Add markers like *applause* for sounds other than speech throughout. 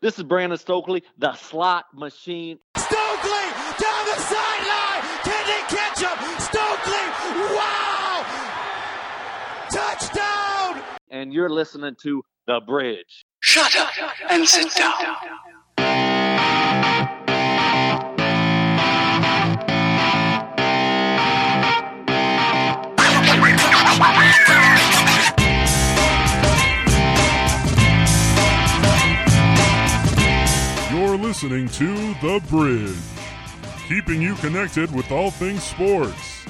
This is Brandon Stokley, the slot machine. Stokley down the sideline. Can they catch him? Stokley, wow! Touchdown! And you're listening to The Bridge. Shut up and sit down. Listening to The Bridge, keeping you connected with all things sports.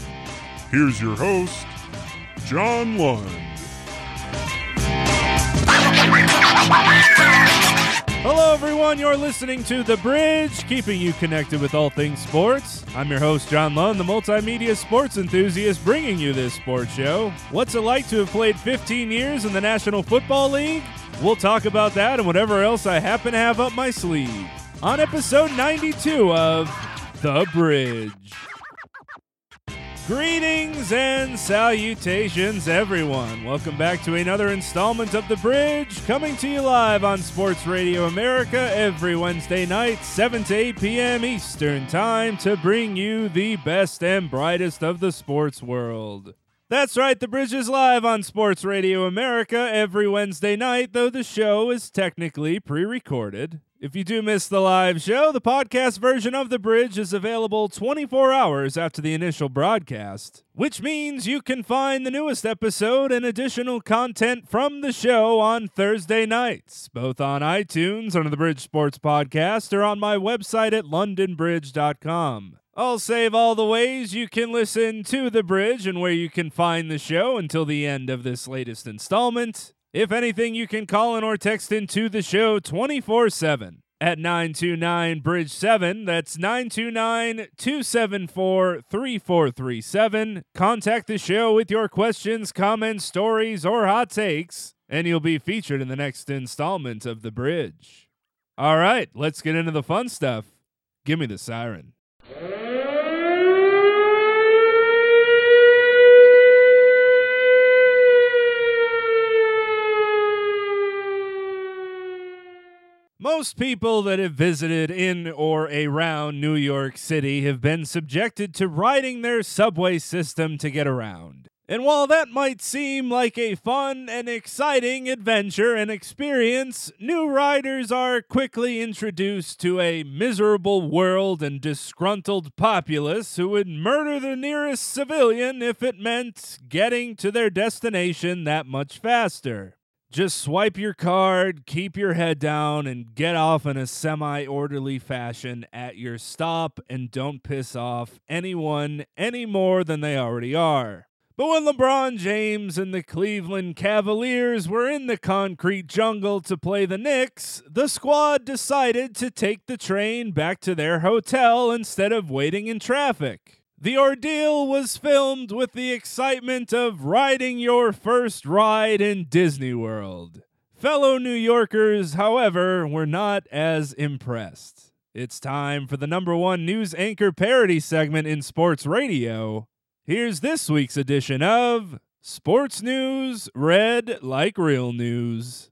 Here's your host, John Lund. Hello, everyone. You're listening to The Bridge, keeping you connected with all things sports. I'm your host, John Lund, the multimedia sports enthusiast, bringing you this sports show. What's it like to have played 15 years in the National Football League? We'll talk about that and whatever else I happen to have up my sleeve on episode 92 of The Bridge. Greetings and salutations, everyone. Welcome back to another installment of The Bridge, coming to you live on Sports Radio America every Wednesday night, 7 to 8 p.m. Eastern Time, to bring you the best and brightest of the sports world. That's right, The Bridge is live on Sports Radio America every Wednesday night, though the show is technically pre recorded. If you do miss the live show, the podcast version of The Bridge is available 24 hours after the initial broadcast, which means you can find the newest episode and additional content from the show on Thursday nights, both on iTunes under the Bridge Sports Podcast or on my website at lundinbridge.com. I'll save all the ways you can listen to The Bridge and where you can find the show until the end of this latest installment. If anything, you can call in or text into the show 24 7 at 929 Bridge 7. That's 929 274 3437. Contact the show with your questions, comments, stories, or hot takes, and you'll be featured in the next installment of The Bridge. All right, let's get into the fun stuff. Give me the siren. Most people that have visited in or around New York City have been subjected to riding their subway system to get around. And while that might seem like a fun and exciting adventure and experience, new riders are quickly introduced to a miserable world and disgruntled populace who would murder the nearest civilian if it meant getting to their destination that much faster. Just swipe your card, keep your head down, and get off in a semi orderly fashion at your stop and don't piss off anyone any more than they already are. But when LeBron James and the Cleveland Cavaliers were in the concrete jungle to play the Knicks, the squad decided to take the train back to their hotel instead of waiting in traffic. The ordeal was filmed with the excitement of riding your first ride in Disney World. Fellow New Yorkers, however, were not as impressed. It's time for the number one news anchor parody segment in sports radio. Here's this week's edition of Sports News Read Like Real News.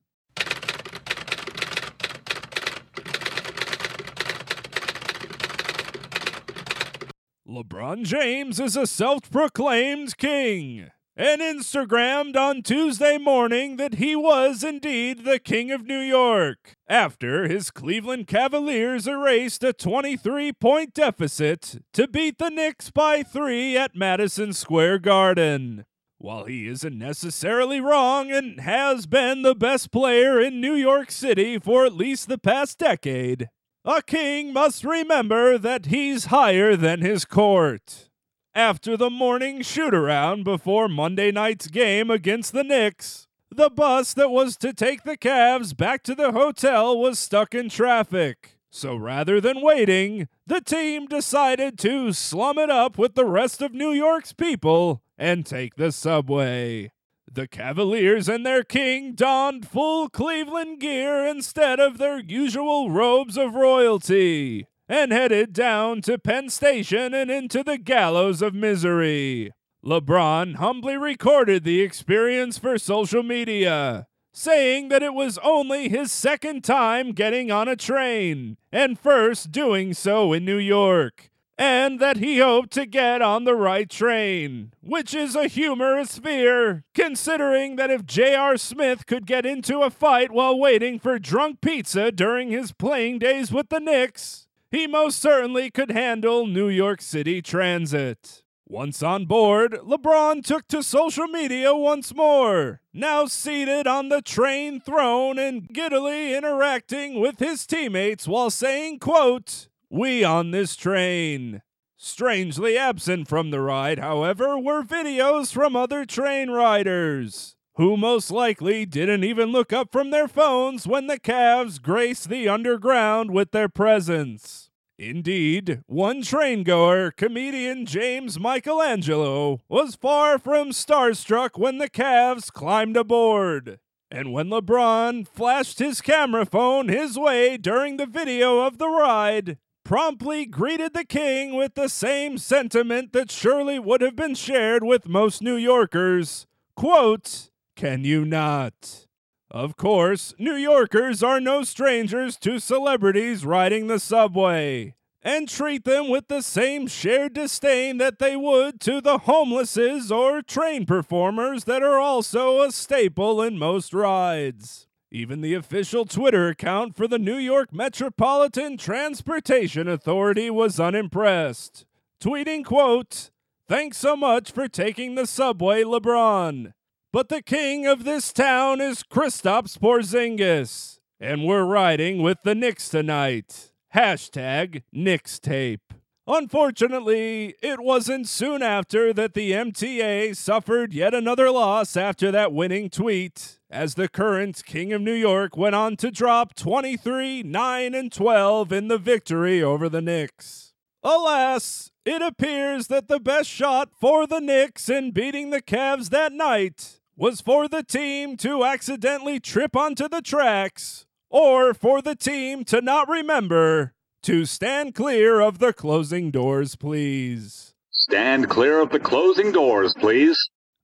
LeBron James is a self proclaimed king and Instagrammed on Tuesday morning that he was indeed the King of New York after his Cleveland Cavaliers erased a 23 point deficit to beat the Knicks by three at Madison Square Garden. While he isn't necessarily wrong and has been the best player in New York City for at least the past decade, a king must remember that he's higher than his court. After the morning shoot around before Monday night's game against the Knicks, the bus that was to take the Cavs back to the hotel was stuck in traffic. So rather than waiting, the team decided to slum it up with the rest of New York's people and take the subway. The Cavaliers and their king donned full Cleveland gear instead of their usual robes of royalty and headed down to Penn Station and into the gallows of misery. LeBron humbly recorded the experience for social media, saying that it was only his second time getting on a train, and first doing so in New York, and that he hoped to get on the right train, which is a humorous fear, considering that if J.R. Smith could get into a fight while waiting for drunk pizza during his playing days with the Knicks, he most certainly could handle New York City transit. Once on board, LeBron took to social media once more, now seated on the train throne and giddily interacting with his teammates while saying, quote, We on this train. Strangely absent from the ride, however, were videos from other train riders, who most likely didn't even look up from their phones when the Cavs graced the underground with their presence. Indeed, one train goer, comedian James Michelangelo, was far from starstruck when the Cavs climbed aboard. And when LeBron flashed his camera phone his way during the video of the ride, promptly greeted the king with the same sentiment that surely would have been shared with most New Yorkers. Quote, Can you not? Of course, New Yorkers are no strangers to celebrities riding the subway and treat them with the same shared disdain that they would to the homelesses or train performers that are also a staple in most rides. Even the official Twitter account for the New York Metropolitan Transportation Authority was unimpressed, tweeting, quote, Thanks so much for taking the subway, LeBron. But the king of this town is Kristaps Porzingis, and we're riding with the Knicks tonight. Hashtag Knicks tape. Unfortunately, it wasn't soon after that the MTA suffered yet another loss after that winning tweet, as the current King of New York went on to drop 23, 9, and 12 in the victory over the Knicks. Alas, it appears that the best shot for the Knicks in beating the Cavs that night was for the team to accidentally trip onto the tracks, or for the team to not remember to stand clear of the closing doors, please. Stand clear of the closing doors, please.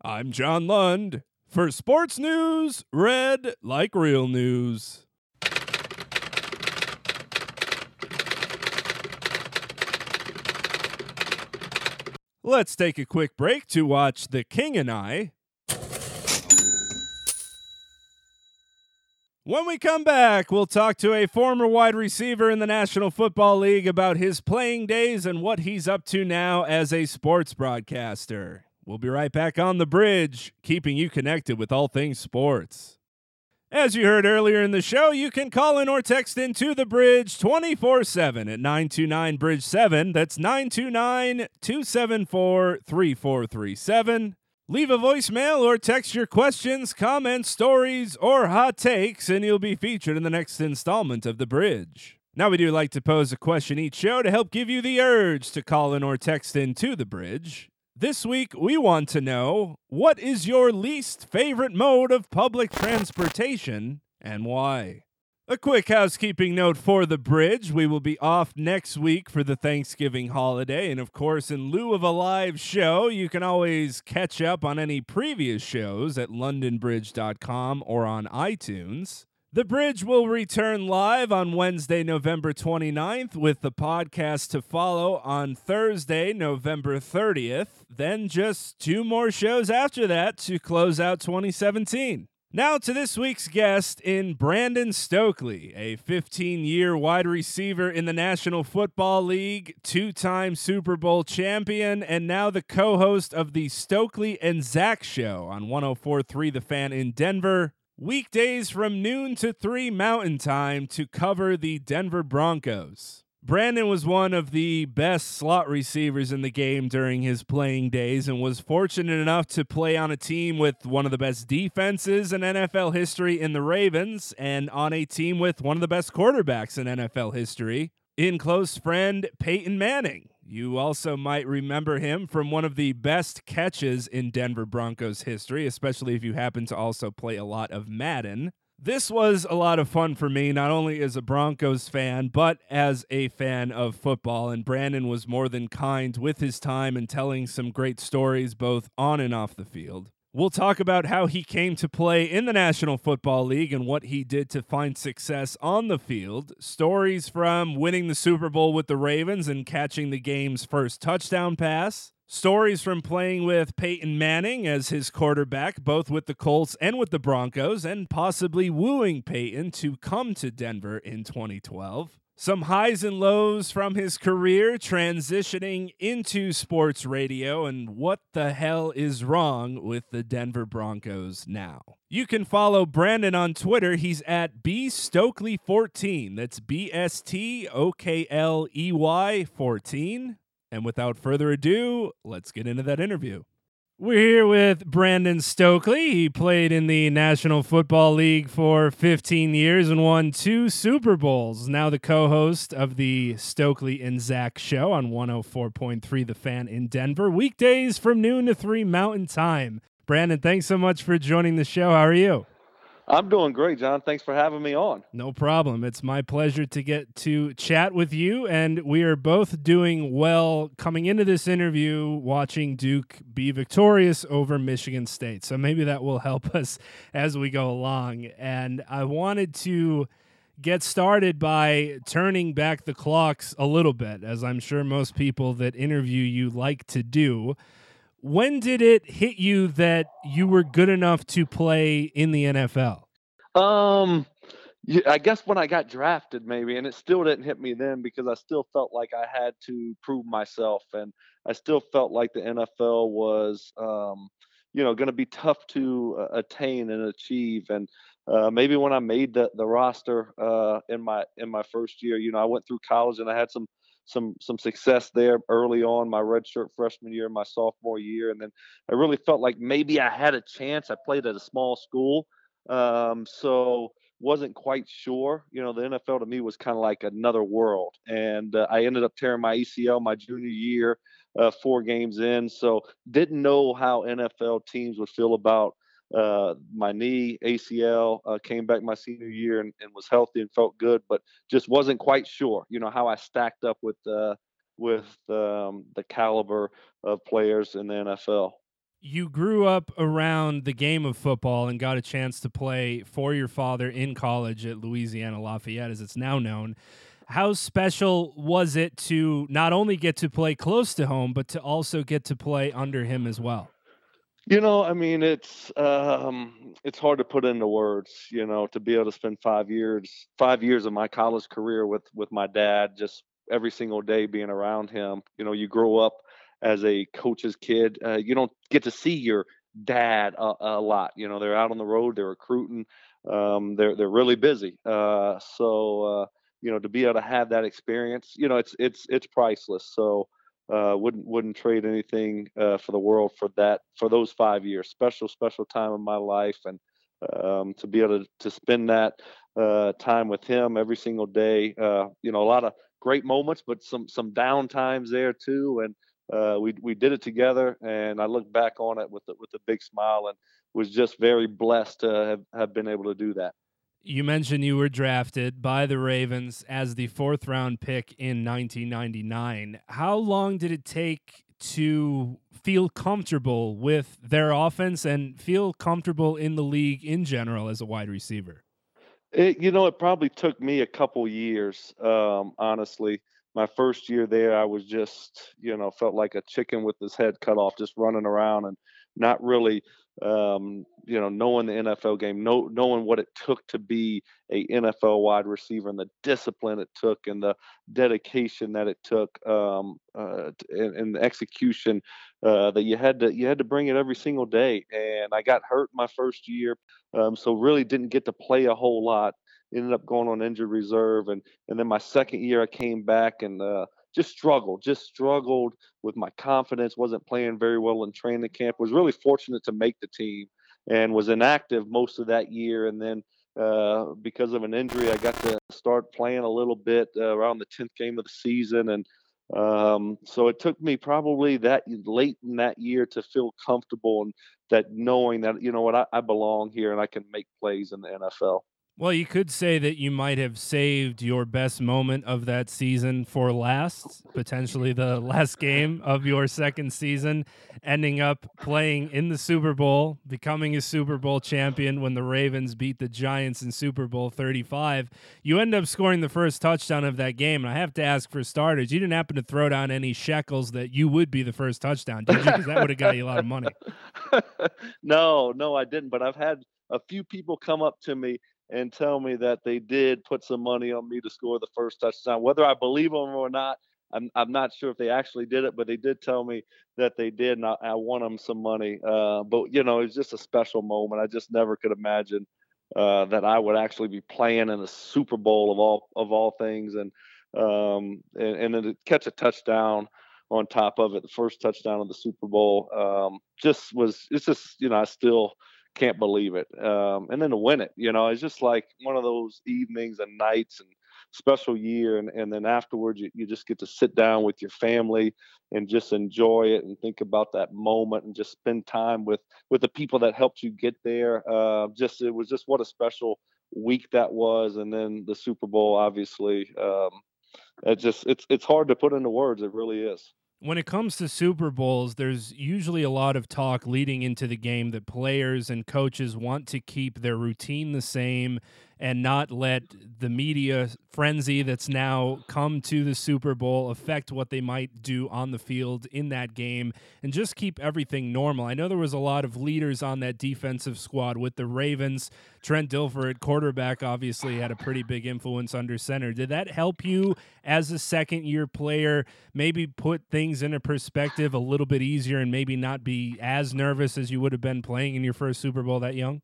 I'm John Lund. For sports news, read like real news. Let's take a quick break to watch The King and I When we come back, we'll talk to a former wide receiver in the National Football League about his playing days and what he's up to now as a sports broadcaster. We'll be right back on the bridge, keeping you connected with all things sports. As you heard earlier in the show, you can call in or text into the bridge 24 7 at 929 Bridge 7. That's 929 274 3437. Leave a voicemail or text your questions, comments, stories, or hot takes, and you'll be featured in the next installment of The Bridge. Now, we do like to pose a question each show to help give you the urge to call in or text in to The Bridge. This week, we want to know what is your least favorite mode of public transportation and why? A quick housekeeping note for the bridge. We will be off next week for the Thanksgiving holiday. And of course, in lieu of a live show, you can always catch up on any previous shows at lundinbridge.com or on iTunes. The Bridge will return live on Wednesday, November 29th, with the podcast to follow on Thursday, November 30th. Then just two more shows after that to close out 2017. Now to this week's guest in Brandon Stokley, a 15 year wide receiver in the National Football League, two time Super Bowl champion, and now the co host of the Stokley and Zach Show on 1043 The Fan in Denver. Weekdays from noon to 3 Mountain Time to cover the Denver Broncos. Brandon was one of the best slot receivers in the game during his playing days and was fortunate enough to play on a team with one of the best defenses in NFL history in the Ravens and on a team with one of the best quarterbacks in NFL history in close friend Peyton Manning. You also might remember him from one of the best catches in Denver Broncos history, especially if you happen to also play a lot of Madden. This was a lot of fun for me, not only as a Broncos fan, but as a fan of football. And Brandon was more than kind with his time and telling some great stories, both on and off the field. We'll talk about how he came to play in the National Football League and what he did to find success on the field. Stories from winning the Super Bowl with the Ravens and catching the game's first touchdown pass. Stories from playing with Peyton Manning as his quarterback, both with the Colts and with the Broncos, and possibly wooing Peyton to come to Denver in 2012. Some highs and lows from his career transitioning into sports radio, and what the hell is wrong with the Denver Broncos now? You can follow Brandon on Twitter. He's at B Stokley14. That's B S T O K L E Y 14. And without further ado, let's get into that interview. We're here with Brandon Stokley. He played in the National Football League for 15 years and won two Super Bowls. Now the co-host of the Stokley and Zach show on 104.3 The Fan in Denver, weekdays from noon to 3 Mountain Time. Brandon, thanks so much for joining the show. How are you? I'm doing great, John. Thanks for having me on. No problem. It's my pleasure to get to chat with you. And we are both doing well coming into this interview, watching Duke be victorious over Michigan State. So maybe that will help *laughs* us as we go along. And I wanted to get started by turning back the clocks a little bit, as I'm sure most people that interview you like to do when did it hit you that you were good enough to play in the NFL? Um, I guess when I got drafted, maybe, and it still didn't hit me then because I still felt like I had to prove myself, and I still felt like the NFL was, um, you know, going to be tough to uh, attain and achieve. And uh, maybe when I made the the roster uh, in my in my first year, you know, I went through college and I had some some some success there early on my redshirt freshman year, my sophomore year, and then I really felt like maybe I had a chance. I played at a small school, um, so wasn't quite sure. You know, the NFL to me was kind of like another world, and uh, I ended up tearing my ACL my junior year, uh, four games in, so didn't know how NFL teams would feel about uh, my knee ACL uh, came back my senior year and, and, was healthy and felt good, but just wasn't quite sure, you know, how I stacked up with uh, with um, the caliber of players in the NFL. You grew up around the game of football and got a chance to play for your father in college at Louisiana Lafayette, as it's now known. How special was it to not only get to play close to home, but to also get to play under him as well? You know, I mean, it's um, it's hard to put into words. You know, to be able to spend five years, five years of my college career with with my dad, just every single day being around him. You know, you grow up as a coach's kid. Uh, you don't get to see your dad a, a, lot. You know, they're out on the road, they're recruiting, um, they're they're really busy. Uh, so uh, you know, to be able to have that experience, you know, it's it's it's priceless. So uh, wouldn't wouldn't trade anything uh, for the world for that for those five years. Special special time in my life, and um, to be able to, to spend that uh, time with him every single day. Uh, you know, a lot of great moments, but some some down times there too. And uh, we we did it together, and I look back on it with the, with a big smile, and was just very blessed to have, have been able to do that. You mentioned you were drafted by the Ravens as the fourth round pick in 1999. How long did it take to feel comfortable with their offense and feel comfortable in the league in general as a wide receiver? It, you know, it probably took me a couple years, um, honestly. My first year there, I was just, you know, felt like a chicken with his head cut off, just running around and not really um, you know, knowing the NFL game, know, knowing what it took to be a NFL wide receiver and the discipline it took and the dedication that it took um, uh, and, and, the execution uh, that you had to you had to bring it every single day. And I got hurt my first year, um, so really didn't get to play a whole lot. Ended up going on injured reserve, and and then my second year I came back and uh, just struggled, just struggled with my confidence, wasn't playing very well in training camp, was really fortunate to make the team and was inactive most of that year. And then uh, because of an injury, I got to start playing a little bit uh, around the 10th game of the season. And um, so it took me probably that late in that year to feel comfortable and that knowing that, you know what, I, I belong here and I can make plays in the NFL. Well, you could say that you might have saved your best moment of that season for last, potentially the *laughs* last game of your second season, ending up playing in the Super Bowl, becoming a Super Bowl champion when the Ravens beat the Giants in Super Bowl 35. You end up scoring the first touchdown of that game. And I have to ask for starters, you didn't happen to throw down any shekels that you would be the first touchdown, did you? Because that would have got you a lot of money. *laughs* no, no, I didn't. But I've had a few people come up to me and tell me that they did put some money on me to score the first touchdown. Whether I believe them or not, I'm I'm not sure if they actually did it, but they did tell me that they did, and I, I won them some money. Uh, but you know, it's just a special moment. I just never could imagine uh, that I would actually be playing in a Super Bowl of all of all things, and um, and, and then to catch a touchdown on top of it, the first touchdown of the Super Bowl, um, just was it's just you know I still can't believe it. Um, and then to win it, you know, it's just like one of those evenings and nights and special year. And, and then afterwards, you, you just get to sit down with your family and just enjoy it and think about that moment and just spend time with, with the people that helped you get there. Uh, just, it was just what a special week that was. And then the Super Bowl, obviously, um, it just, it's, it's hard to put into words. It really is when it comes to Super Bowls, there's usually a lot of talk leading into the game that players and coaches want to keep their routine the same and not let the media frenzy that's now come to the Super Bowl affect what they might do on the field in that game and just keep everything normal. I know there was a lot of leaders on that defensive squad with the Ravens. Trent Dilfer at quarterback obviously had a pretty big influence under center. Did that help you as a second year player maybe put things into perspective a little bit easier and maybe not be as nervous as you would have been playing in your first Super Bowl that young?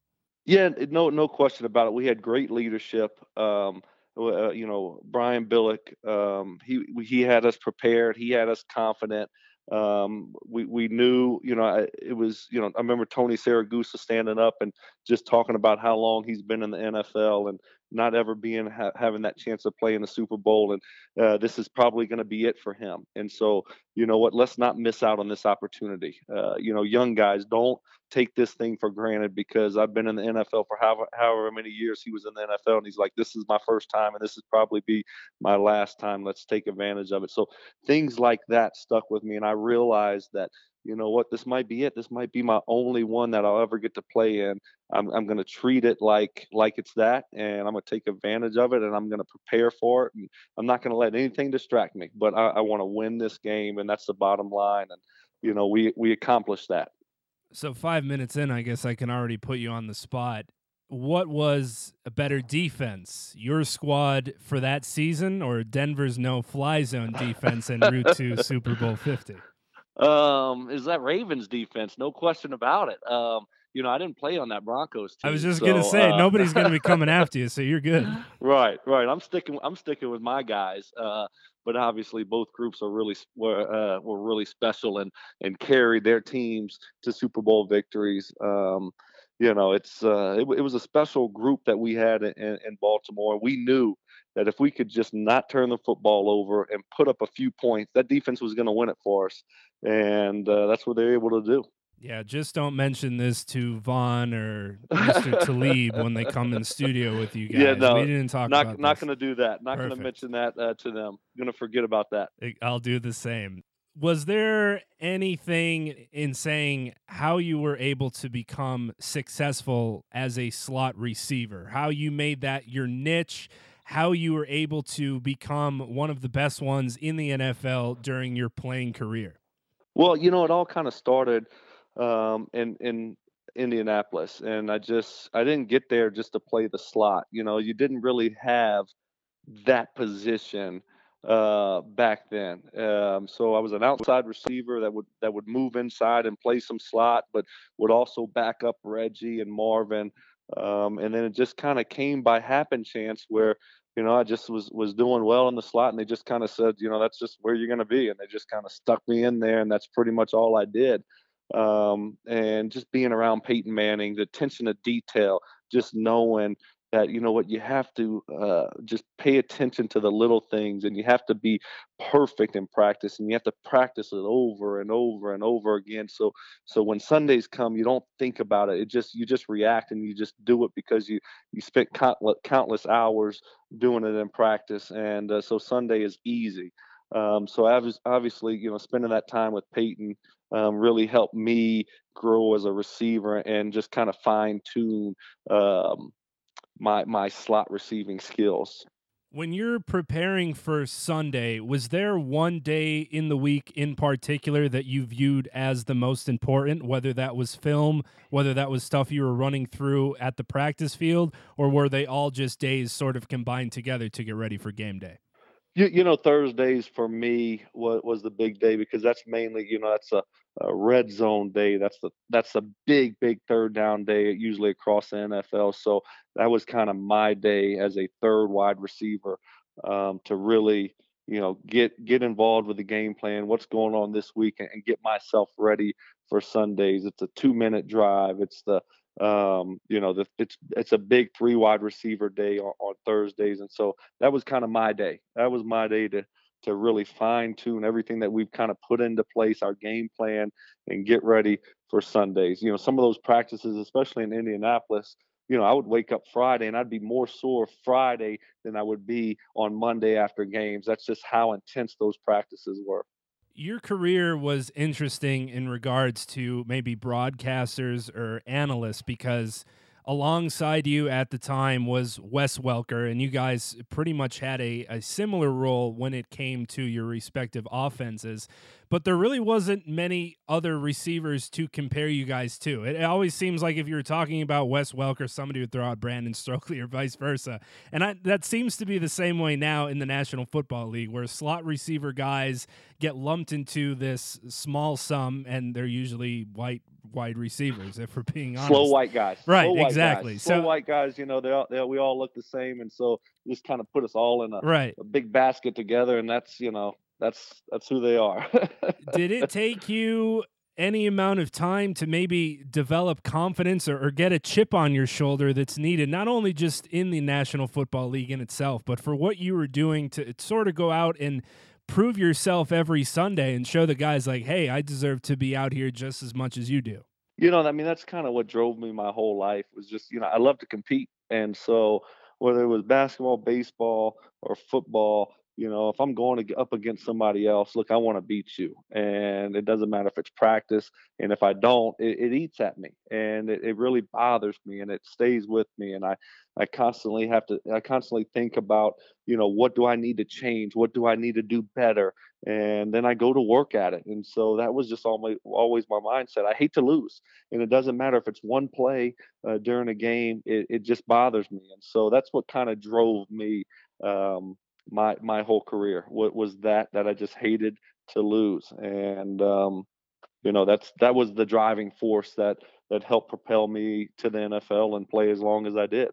Yeah, no, no question about it. We had great leadership. Um, uh, you know, Brian Billick, um, he he had us prepared. He had us confident. Um, we we knew, you know, it was, you know, I remember Tony Siragusa standing up and just talking about how long he's been in the NFL and not ever being ha- having that chance of playing the Super Bowl, and uh, this is probably going to be it for him. And so, you know what? Let's not miss out on this opportunity. Uh, you know, young guys, don't take this thing for granted because I've been in the NFL for however, however many years he was in the NFL, and he's like, this is my first time, and this is probably be my last time. Let's take advantage of it. So things like that stuck with me, and I realized that you know what, this might be it. This might be my only one that I'll ever get to play in. I'm, I'm going to treat it like like it's that, and I'm going to take advantage of it, and I'm going to prepare for it. And I'm not going to let anything distract me. But I, I want to win this game, and that's the bottom line. And you know, we we accomplished that. So five minutes in, I guess I can already put you on the spot. What was a better defense, your squad for that season, or Denver's no fly zone defense en route to *laughs* Super Bowl Fifty? Um, is that Ravens defense? No question about it. Um, you know, I didn't play on that Broncos team. I was just so, gonna say uh, nobody's gonna be coming *laughs* after you, so you're good. Right, right. I'm sticking. I'm sticking with my guys. Uh, but obviously, both groups are really were uh, were really special and and carried their teams to Super Bowl victories. Um, you know, it's uh, it, it was a special group that we had in, in Baltimore. We knew that if we could just not turn the football over and put up a few points, that defense was going to win it for us, and uh, that's what they were able to do. Yeah, just don't mention this to Von or *laughs* Mr. Talib when they come in the studio with you guys. Yeah, no, we didn't talk not, about Not going to do that. Not going to mention that uh, to them. Going to forget about that. I'll do the same. Was there anything in saying how you were able to become successful as a slot receiver? How you made that your niche? How you were able to become one of the best ones in the NFL during your playing career? Well, you know, it all kind of started um, in in Indianapolis, and I just I didn't get there just to play the slot. You know, you didn't really have that position uh, back then. Um, so I was an outside receiver that would that would move inside and play some slot, but would also back up Reggie and Marvin. Um, and then it just kind of came by happen chance where you know I just was was doing well in the slot, and they just kind of said, you know, that's just where you're going to be, and they just kind of stuck me in there, and that's pretty much all I did. Um, and just being around Peyton Manning, the attention to detail, just knowing that you know what you have to uh, just pay attention to the little things and you have to be perfect in practice and you have to practice it over and over and over again so so when sundays come you don't think about it it just you just react and you just do it because you you spent countless, hours doing it in practice and uh, so sunday is easy. Um, so obviously you know spending that time with peyton um, really helped me grow as a receiver and just kind of fine tune um, my my slot receiving skills. When you're preparing for Sunday, was there one day in the week in particular that you viewed as the most important, whether that was film, whether that was stuff you were running through at the practice field, or were they all just days sort of combined together to get ready for game day? You, you know, Thursdays for me was, was the big day because that's mainly, you know, that's a, a red zone day. That's the that's a big, big third down day usually across the NFL. So that was kind of my day as a third wide receiver um, to really, you know, get get involved with the game plan, what's going on this week, and, and get myself ready for Sundays. It's a two minute drive. It's the um, you know, the, it's it's a big three wide receiver day on, on Thursdays, and so that was kind of my day. That was my day to to really fine tune everything that we've kind of put into place, our game plan, and get ready for Sundays. You know, some of those practices, especially in Indianapolis, you know, I would wake up Friday and I'd be more sore Friday than I would be on Monday after games. That's just how intense those practices were your career was interesting in regards to maybe broadcasters or analysts because alongside you at the time was Wes Welker, and you guys pretty much had a, a similar role when it came to your respective offenses but there really wasn't many other receivers to compare you guys to. It, always seems like if you were talking about Wes Welker, somebody would throw out Brandon Stokley or vice versa. And I, that seems to be the same way now in the National Football League, where slot receiver guys get lumped into this small sum, and they're usually white wide receivers, if we're being honest. Slow white guys. Right, Slow exactly. Guys. Slow so, white guys, you know, they, all, they we all look the same, and so just kind of put us all in a, right. a big basket together, and that's you know that's that's who they are. *laughs* Did it take you any amount of time to maybe develop confidence or, or, get a chip on your shoulder that's needed, not only just in the National Football League in itself, but for what you were doing to sort of go out and prove yourself every Sunday and show the guys like, hey, I deserve to be out here just as much as you do. You know, I mean, that's kind of what drove me my whole life was just, you know, I love to compete. And so whether it was basketball, baseball, or football, you know, if I'm going up against somebody else, look, I want to beat you. And it doesn't matter if it's practice. And if I don't, it, it eats at me and it, it, really bothers me and it stays with me. And I, I constantly have to, I constantly think about, you know, what do I need to change? What do I need to do better? And then I go to work at it. And so that was just always, always my mindset. I hate to lose. And it doesn't matter if it's one play uh, during a game, it, it just bothers me. And so that's what kind of drove me um, my my whole career what was that that I just hated to lose and um, you know that's that was the driving force that that helped propel me to the NFL and play as long as I did.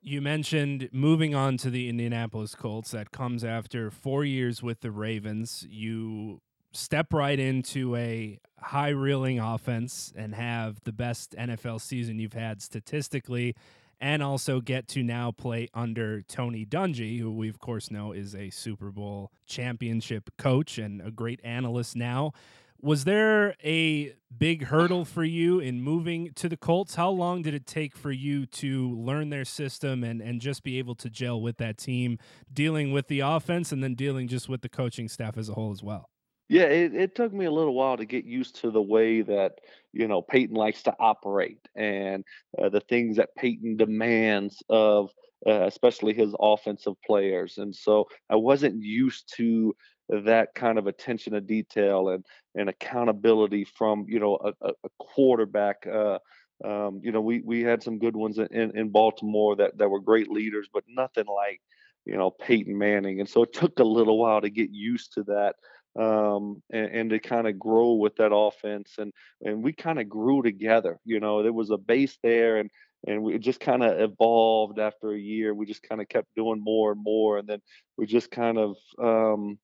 You mentioned moving on to the Indianapolis Colts that comes after 4 years with the Ravens. You step right into a high reeling offense and have the best NFL season you've had statistically and also get to now play under Tony Dungy, who we, of course, know is a Super Bowl championship coach and a great analyst now. Was there a big hurdle for you in moving to the Colts? How long did it take for you to learn their system and, and just be able to gel with that team, dealing with the offense and then dealing just with the coaching staff as a whole as well? Yeah, it, it took me a little while to get used to the way that, you know, Peyton likes to operate and uh, the things that Peyton demands of uh, especially his offensive players. And so I wasn't used to that kind of attention to detail and, and accountability from, you know, a, a quarterback. Uh, um, you know, we, we had some good ones in, in Baltimore that, that were great leaders, but nothing like, you know, Peyton Manning. And so it took a little while to get used to that um, and, and, to kind of grow with that offense. And and we kind of grew together. You know, there was a base there, and and we just kind of evolved after a year. We just kind of kept doing more and more, and then we just kind of. Um,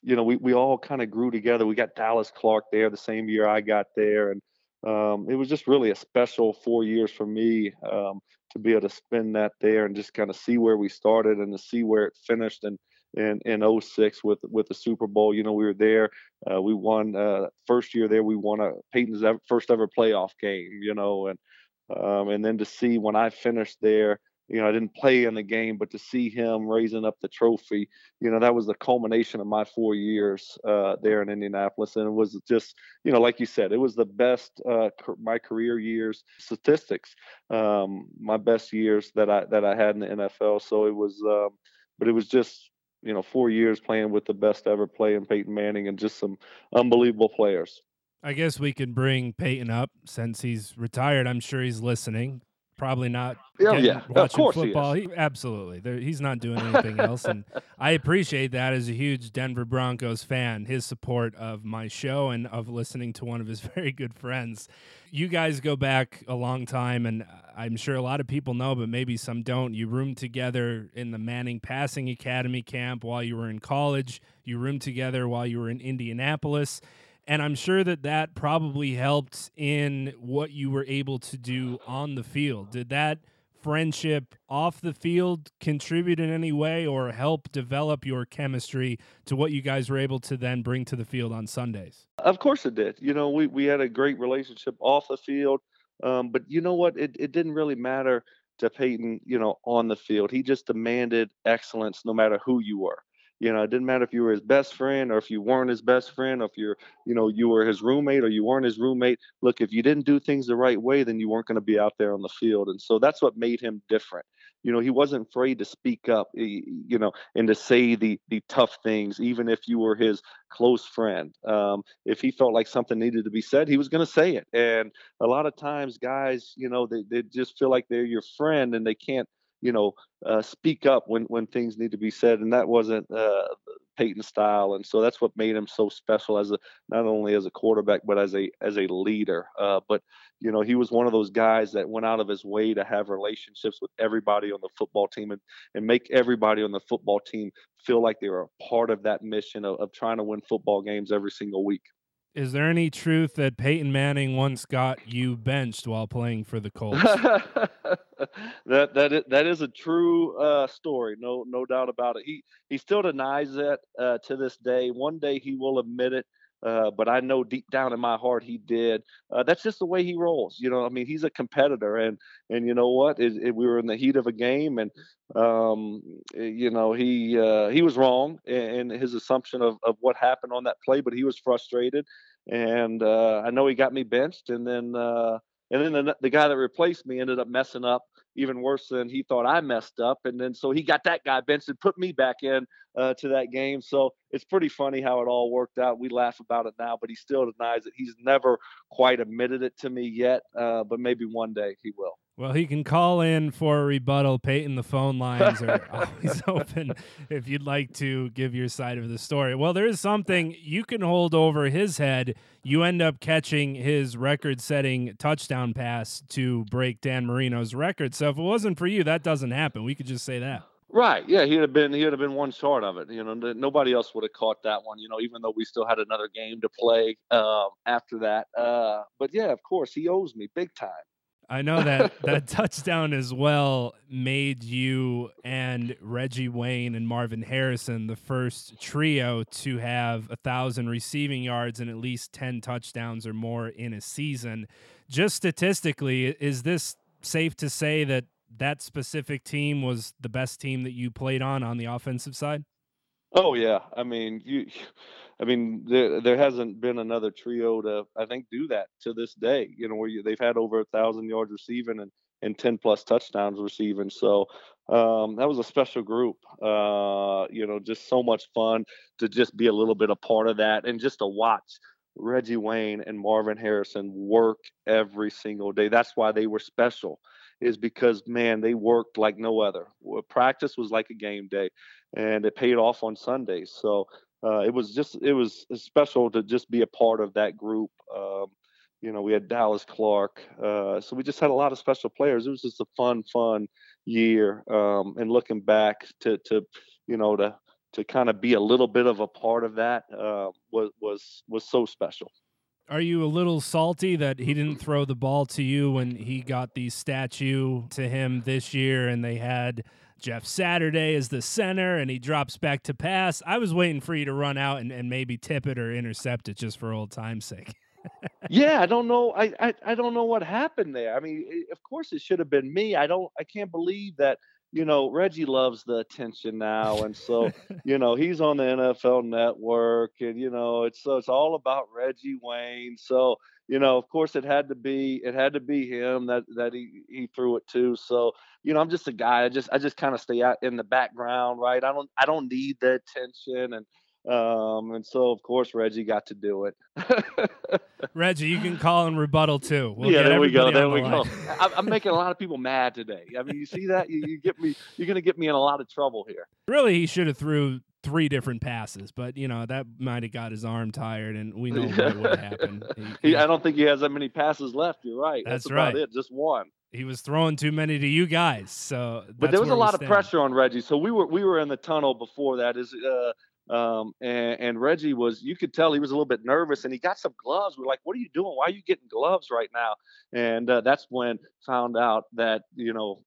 you know, we, we all kind of grew together. We got Dallas Clark there the same year I got there, and um, it was just really a special four years for me um, to be able to spend that there and just kind of see where we started and to see where it finished and in in 06 with with the Super Bowl. You know, we were there. Uh, we won uh, first year there. We won a Peyton's ever, first ever playoff game. You know, and um, and then to see when I finished there you know, I didn't play in the game, but to see him raising up the trophy, you know, that was the culmination of my four years uh, there in Indianapolis, and it was just, you know, like you said, it was the best uh, my career years statistics, um, my best years that I that I had in the NFL. So it was, um, but it was just, you know, four years playing with the best ever playing Peyton Manning and just some unbelievable players. I guess we can bring Peyton up since he's retired. I'm sure he's listening probably not oh, yeah, watching of course football. He he, absolutely, there, he's not doing anything else, and *laughs* I appreciate that as a huge Denver Broncos fan. His support of my show and of listening to one of his *laughs* very good friends. You guys go back a long time, and I'm sure a lot of people know, but maybe some don't. You roomed together in the Manning Passing Academy camp while you were in college. You roomed together while you were in Indianapolis. And I'm sure that that probably helped in what you were able to do on the field. Did that friendship off the field contribute in any way or help develop your chemistry to what you guys were able to then bring to the field on Sundays? Of course it did. You know, we, we had a great relationship off the field. Um, but you know what? It, it didn't really matter to Peyton, you know, on the field. He just demanded excellence no matter who you were. You know, it didn't matter if you were his best friend or if you weren't his best friend, or if you're, you know, you were his roommate or you weren't his roommate. Look, if you didn't do things the right way, then you weren't going to be out there on the field. And so that's what made him different. You know, he wasn't afraid to speak up, you know, and to say the the tough things, even if you were his close friend. Um, if he felt like something needed to be said, he was going to say it. And a lot of times, guys, you know, they, they just feel like they're your friend and they can't you know, uh, speak up when when things need to be said, and that wasn't uh, Peyton style, and so that's what made him so special as a not only as a quarterback but as a as a leader. Uh, but you know, he was one of those guys that went out of his way to have relationships with everybody on the football team and and make everybody on the football team feel like they were a part of that mission of, of trying to win football games every single week. Is there any truth that Peyton Manning once got you benched while playing for the Colts? *laughs* that that is, that is a true uh, story, no no doubt about it. He he still denies it uh, to this day. One day he will admit it, uh, but I know deep down in my heart he did. Uh, that's just the way he rolls. You know, I mean, he's a competitor, and and you know what? It, it, we were in the heat of a game, and um, you know he uh, he was wrong in, in his assumption of of what happened on that play, but he was frustrated, and uh, I know he got me benched, and then. Uh, and then the, the guy that replaced me ended up messing up even worse than he thought I messed up. And then so he got that guy benched and put me back in uh, to that game. So it's pretty funny how it all worked out. We laugh about it now, but he still denies it. He's never quite admitted it to me yet, uh, but maybe one day he will. Well, he can call in for a rebuttal. Peyton, the phone lines are *laughs* always open if you'd like to give your side of the story. Well, there is something you can hold over his head. You end up catching his record setting touchdown pass to break Dan Marino's record. So if it wasn't for you, that doesn't happen. We could just say that. Right. Yeah, he'd have been he'd have been one short of it. You know, nobody else would have caught that one. You know, even though we still had another game to play um, after that. Uh, but yeah, of course, he owes me big time. I know that *laughs* that touchdown as well made you and Reggie Wayne and Marvin Harrison the first trio to have a thousand receiving yards and at least 10 touchdowns or more in a season. Just statistically, is this safe to say that that specific team was the best team that you played on on the offensive side? Oh yeah, I mean you *sighs* I mean, there there hasn't been another trio to I think do that to this day. You know, where you, they've had over a thousand yards receiving and and ten plus touchdowns receiving. So um, that was a special group. Uh, you know, just so much fun to just be a little bit a part of that and just to watch Reggie Wayne and Marvin Harrison work every single day. That's why they were special. Is because man, they worked like no other. Practice was like a game day, and it paid off on Sundays. So uh, it was just it was special to just be a part of that group. Um, you know, we had Dallas Clark, uh, so we just had a lot of special players. It was just a fun, fun year. Um, and looking back to to you know to to kind of be a little bit of a part of that uh, was was was so special. Are you a little salty that he didn't throw the ball to you when he got the statue to him this year and they had Jeff Saturday is the center and he drops back to pass? I was waiting for you to run out and, and maybe tip it or intercept it just for old time's sake. *laughs* yeah, I don't know. I, I I don't know what happened there. I mean, of course it should have been me. I don't. I can't believe that. You know, Reggie loves the attention now, and so *laughs* you know he's on the NFL Network, and you know it's so it's all about Reggie Wayne. So you know, of course, it had to be it had to be him that that he he threw it to. So you know, I'm just a guy. I just I just kind of stay out in the background, right? I don't I don't need the attention and um, and so of course Reggie got to do it. *laughs* Reggie, you can call and rebuttal too. We'll yeah, there we go. There we go. *laughs* I'm making a lot of people mad today. I mean, you see that? You, you get me. You're going to get me in a lot of trouble here. Really, he should have threw three different passes, but you know that might have got his arm tired, and we *laughs* know what would happen. *laughs* He, he, I don't think he has that many passes left. You're right. That's, that's right. It. Just one. He was throwing too many to you guys, so. But there was a lot of pressure on Reggie. So we were we were in the tunnel before that. Is uh, um, and, and, Reggie was, you could tell he was a little bit nervous and he got some gloves. We're like, what are you doing? Why are you getting gloves right now? And uh, that's when found out that, you know,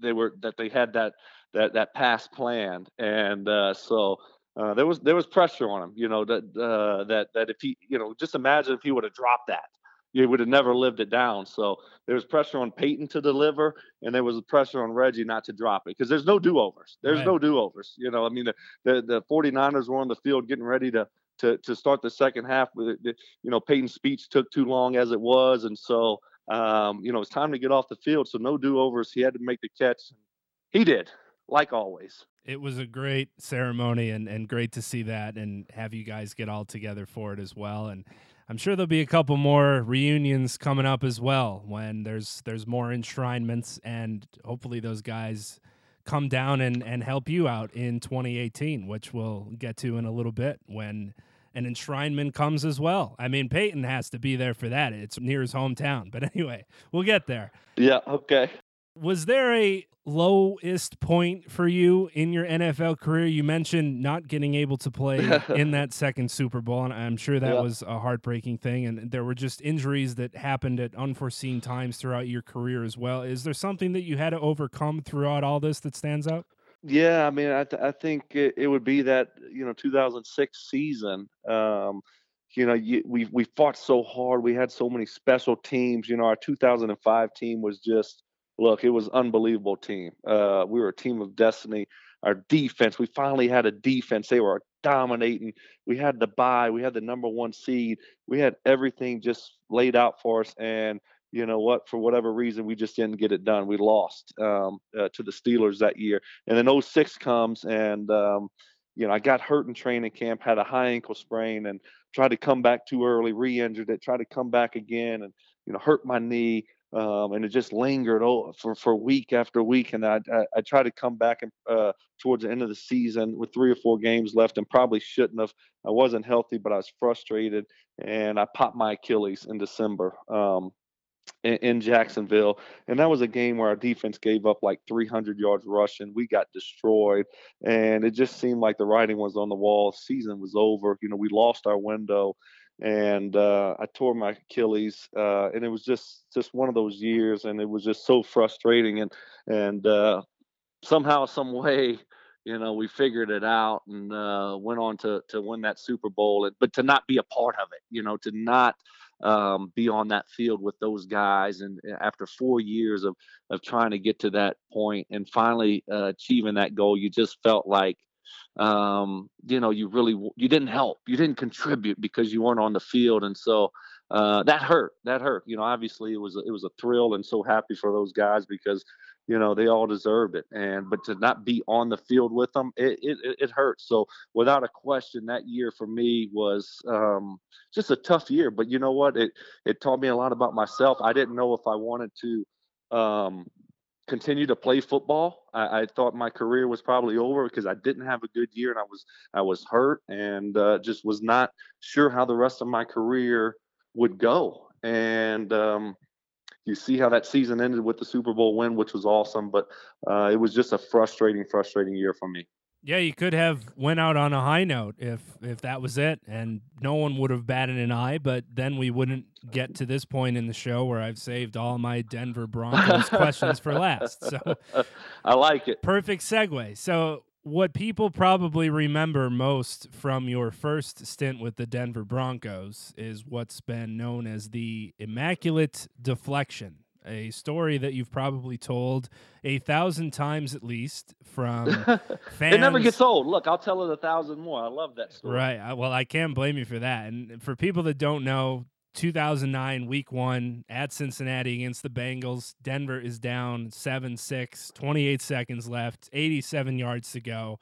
they were, that they had that, that, that pass planned. And uh, so uh, there was, there was pressure on him, you know, that, uh, that, that if he, you know, just imagine if he would have dropped that, he would have never lived it down. So there was pressure on Peyton to deliver, and there was pressure on Reggie not to drop it because there's no do overs. There's right. no do overs. You know, I mean, the, the, the 49ers were on the field getting ready to to to start the second half. With you know, Peyton's speech took too long as it was, and so um, you know it's time to get off the field. So no do overs. He had to make the catch. He did, like always. It was a great ceremony and, and great to see that and have you guys get all together for it as well. And I'm sure there'll be a couple more reunions coming up as well when there's there's more enshrinements and hopefully those guys come down and, and help you out in 2018, which we'll get to in a little bit when an enshrinement comes as well. I mean, Peyton has to be there for that. It's near his hometown. But anyway, we'll get there. Yeah, okay. Was there a lowest point for you in your NFL career? You mentioned not getting able to play *laughs* in that second Super Bowl, and I'm sure that yeah. was a heartbreaking thing. And there were just injuries that happened at unforeseen times throughout your career as well. Is there something that you had to overcome throughout all this that stands out? Yeah, I mean, I, th- I think it, it, would be that you know 2006 season. Um, you know, you, we we fought so hard. We had so many special teams. You know, our 2005 team was just look, it was unbelievable team. Uh, we were a team of destiny. Our defense, we finally had a defense. They were dominating. We had the bye. We had the number one seed. We had everything just laid out for us. And you know what? For whatever reason, we just didn't get it done. We lost um, uh, to the Steelers that year. And then 06 comes, and um, you know I got hurt in training camp, had a high ankle sprain, and tried to come back too early, re-injured it, tried to come back again, and you know hurt my knee um, and it just lingered for for week after week. And I I, I tried to come back and uh, towards the end of the season with three or four games left, and probably shouldn't have. I wasn't healthy, but I was frustrated, and I popped my Achilles in December. Um, in, in Jacksonville, and that was a game where our defense gave up like 300 yards rushing. We got destroyed, and it just seemed like the writing was on the wall. Season was over. You know, we lost our window, and uh, I tore my Achilles, uh, and it was just just one of those years, and it was just so frustrating, and and uh, somehow, some *laughs* way, you know, we figured it out and uh, went on to to win that Super Bowl, but to not be a part of it, you know, to not um, be on that field with those guys, and after four years of of trying to get to that point and finally uh, achieving that goal, you just felt like um, you know, you really you didn't help, you didn't contribute because you weren't on the field, and so uh, that hurt. That hurt. You know, obviously it was a, it was a thrill, and so happy for those guys because you know they all deserved it. And but to not be on the field with them, it it, it hurts. So without a question, that year for me was um, just a tough year. But you know what? It it taught me a lot about myself. I didn't know if I wanted to um, continue to play football. I, I, thought my career was probably over because I didn't have a good year and I was I was hurt and uh, just was not sure how the rest of my career would go. And um, you see how that season ended with the Super Bowl win, which was awesome, but uh, it was just a frustrating, frustrating year for me. Yeah, you could have went out on a high note if if that was it, and no one would have batted an eye. But then we wouldn't get to this point in the show where I've saved all my Denver Broncos *laughs* questions for last. So *laughs* I like it. perfect segue. So what people probably remember most from your first stint with the Denver Broncos is what's been known as the immaculate deflection a story that you've probably told a thousand times at least from fans. *laughs* it never gets old. Look, I'll tell it a thousand more. I love that story. Right. Well, I can't blame you for that. And for people that don't know, 2009 week one at Cincinnati against the Bengals. Denver is down 7 6, 28 seconds left, 87 yards to go.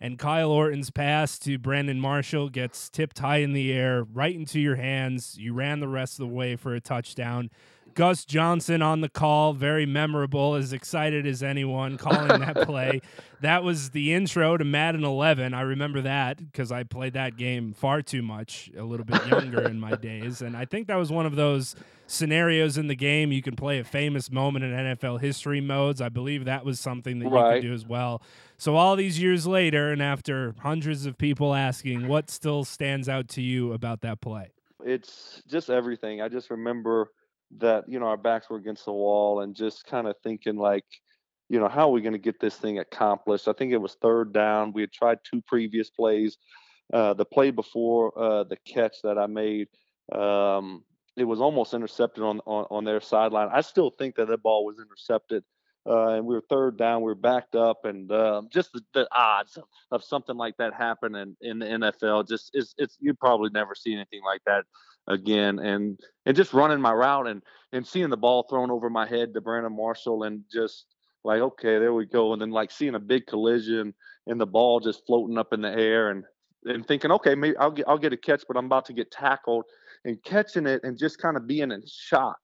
And Kyle Orton's pass to Brandon Marshall gets tipped high in the air, right into your hands. You ran the rest of the way for a touchdown. Gus Johnson on the call, very memorable, as excited as anyone calling that *laughs* play. That was the intro to Madden 11. I remember that because I played that game far too much, a little bit younger in my *laughs* days. And I think that was one of those scenarios in the game you can play a famous moment in NFL history modes. I believe that was something that you could do as well. So all these years later, and after hundreds of people asking, what still stands out to you about that play? it's just everything. I just remember that you know our backs were against the wall and just kind of thinking like, you know, how are we going to get this thing accomplished? I think it was third down. We had tried two previous plays. Uh, the play before uh, the catch that I made, um, it was almost intercepted on, on on their sideline. I still think that the ball was intercepted. Uh, and we were third down. We were backed up, and um, just the, the odds of, of something like that happening in the NFL just is it's you probably never see anything like that again. And and just running my route and and seeing the ball thrown over my head to Brandon Marshall, and just like okay, there we go. And then like seeing a big collision and the ball just floating up in the air, and and thinking okay, maybe I'll get I'll get a catch, but I'm about to get tackled, and catching it and just kind of being in shock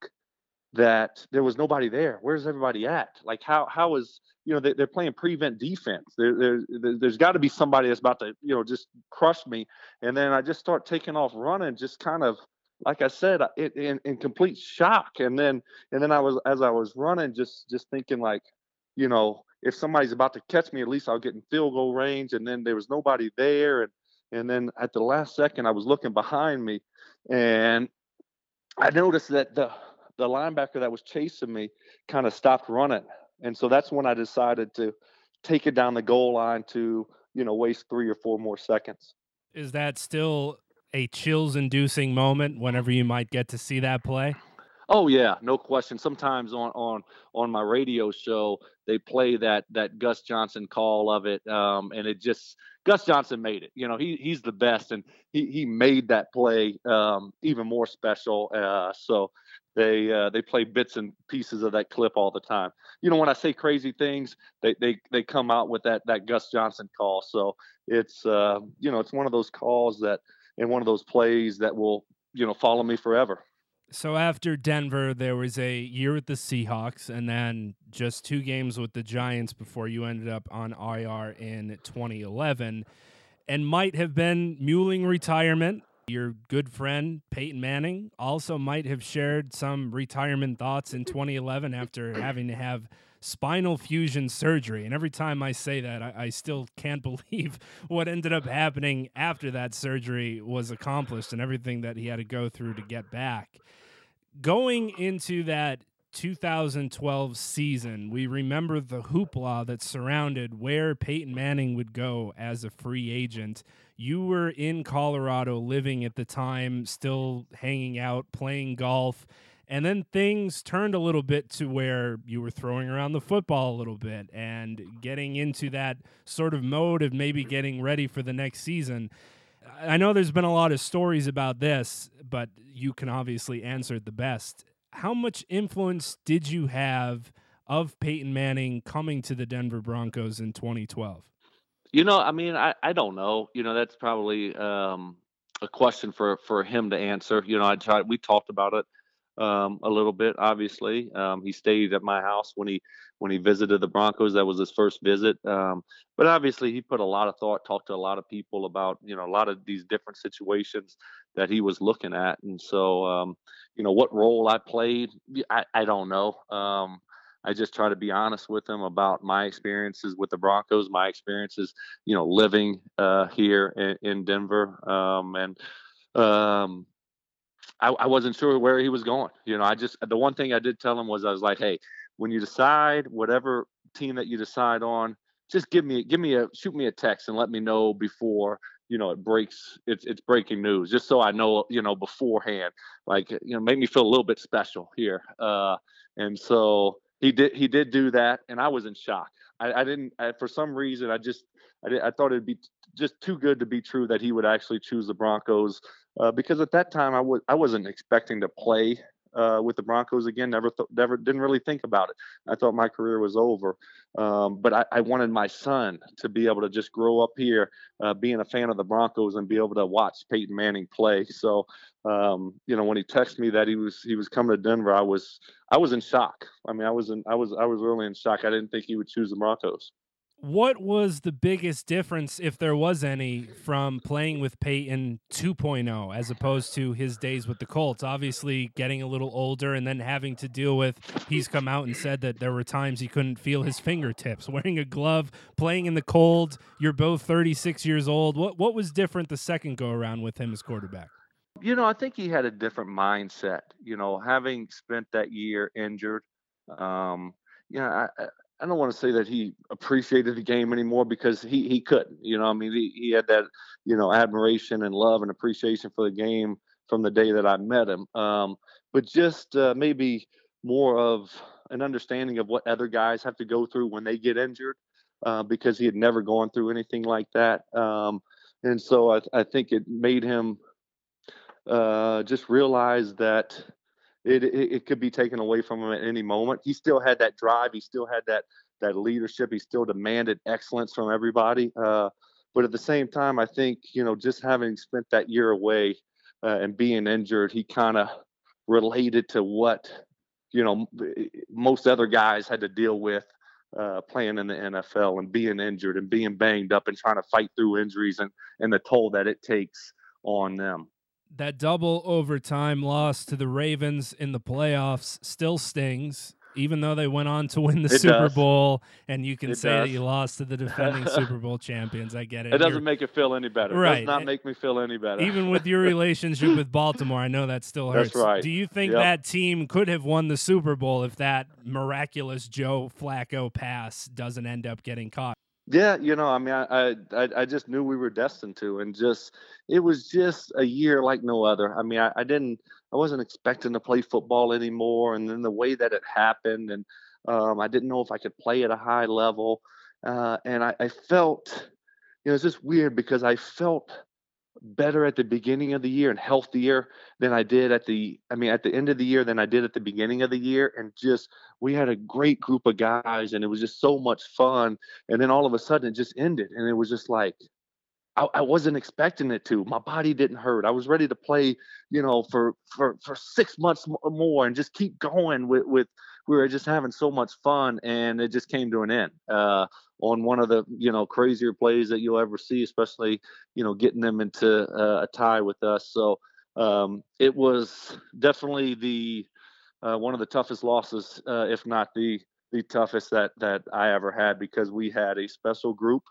that there was nobody there. Where's everybody at? Like how how is you know they, they're playing prevent defense. There there- there's got to be somebody that's about to you know just crush me. And then I just start taking off running, just kind of like I said, it, in in complete shock. And then and then I was as I was running, just just thinking like, you know, if somebody's about to catch me, at least I'll get in field goal range. And then there was nobody there, and and then at the last second, I was looking behind me, and I noticed that the the linebacker that was chasing me kind of stopped running, and so that's when I decided to take it down the goal line to you know waste three or four more seconds. Is that still a chills inducing moment whenever you might get to see that play? Oh yeah, no question. Sometimes on on on my radio show they play that that Gus Johnson call of it, um, and it just Gus Johnson made it. You know, he he's the best, and he he made that play um, even more special. Uh, so they uh, they play bits and pieces of that clip all the time. You know, when I say crazy things, they they they come out with that that Gus Johnson call. So it's uh, you know it's one of those calls that and one of those plays that will you know follow me forever. So after Denver, there was a year with the Seahawks, and then just two games with the Giants before you ended up on IR in 2011, and might have been muling retirement. Your good friend Peyton Manning also might have shared some retirement thoughts in 2011 after having to have spinal fusion surgery. And every time I say that, I, I still can't *laughs* believe what ended up happening after that surgery was accomplished and everything that he had to go through to get back going into that 2012 season, we remember the hoopla that surrounded where Peyton Manning would go as a free agent. You were in Colorado living at the time, still hanging out, playing golf. And then things turned a little bit to where you were throwing around the football a little bit and getting into that sort of mode of maybe getting ready for the next season. I know there's been a lot of stories about this, but you can obviously answer it the best. How much influence did you have of Peyton Manning coming to the Denver Broncos in 2012? You know, I mean, I, I don't know. You know, that's probably um, a question for for him to answer. You know, I tried. We talked about it um, a little bit. Obviously, um, he stayed at my house when he when he visited the Broncos. That was his first visit. Um, but obviously, he put a lot of thought, talked to a lot of people about you know a lot of these different situations that he was looking at. And so, um, you know, what role I played, I, I don't know. Um, I just try to be honest with him about my experiences with the Broncos, my experiences, you know, living uh, here in, in Denver, um, and um, I, I wasn't sure where he was going. You know, I just the one thing I did tell him was I was like, hey, when you decide whatever team that you decide on, just give me give me a shoot me a text and let me know before you know it breaks it's it's breaking news just so i know you know beforehand like you know make me feel a little bit special here uh and so he did he did do that and i was in shock i, I didn't I, for some reason i just I, did, I thought it'd be just too good to be true that he would actually choose the broncos uh, because at that time I was I wasn't expecting to play uh, with the Broncos again. Never, th- never, didn't really think about it. I thought my career was over. Um, but I, I, wanted my son to be able to just grow up here, uh, being a fan of the Broncos and be able to watch Peyton Manning play. So, um, you know, when he texted me that he was he was coming to Denver, I was I was in shock. I mean, I was in I was I was really in shock. I didn't think he would choose the Broncos what was the biggest difference, if there was any, from playing with Peyton 2.0 as opposed to his days with the Colts? Obviously, getting a little older and then having to deal with, he's come out and said that there were times he couldn't feel his fingertips, *laughs* wearing a glove, playing in the cold. You're both 36 years old. What, what was different the second go around with him as quarterback? You know, I think he had a different mindset. You know, having spent that year injured, um, you know, I, I don't want to say that he appreciated the game anymore because he he couldn't. You know, I mean, he, he had that you know admiration and love and appreciation for the game from the day that I met him. Um, but just uh, maybe more of an understanding of what other guys have to go through when they get injured, uh, because he had never gone through anything like that. Um, and so I, I think it made him uh, just realize that it, it, it could be taken away from him at any moment. He still had that drive. He still had that that leadership. He still demanded excellence from everybody. Uh, but at the same time, I think you know just having spent that year away uh, and being injured, he kind of related to what you know most other guys had to deal with uh, playing in the NFL and being injured and being banged up and trying to fight through injuries and and the toll that it takes on them that double overtime loss to the Ravens in the playoffs still stings, even though they went on to win the it Super does. Bowl. And you can it say does. that you lost to the defending *laughs* Super Bowl champions. I get it. It doesn't You're, make it feel any better. Right. It does not make me feel any better. even with your relationship with Baltimore, I know that still *laughs* hurts. That's right. Do you think Yep. that team could have won the Super Bowl if that miraculous Joe Flacco pass doesn't end up getting caught? Yeah, you know, I mean, I, I I just knew we were destined to, and just it was just a year like no other. I mean, I, I didn't, I wasn't expecting to play football anymore, and then the way that it happened, and um, I didn't know if I could play at a high level, uh, and I, I felt, you know, it's just weird because I felt better at the beginning of the year and healthier than I did at the I mean at the end of the year than I did at the beginning of the year and just we had a great group of guys and it was just so much fun and then all of a sudden it just ended and it was just like I, I wasn't expecting it to. My body didn't hurt. I was ready to play, you know, for for for six months more and just keep going with with. We were just having so much fun, and it just came to an end uh, on one of the you know crazier plays that you'll ever see, especially you know getting them into uh, a tie with us. So um, it was definitely the uh, one of the toughest losses, uh, if not the the toughest that that I ever had, because we had a special group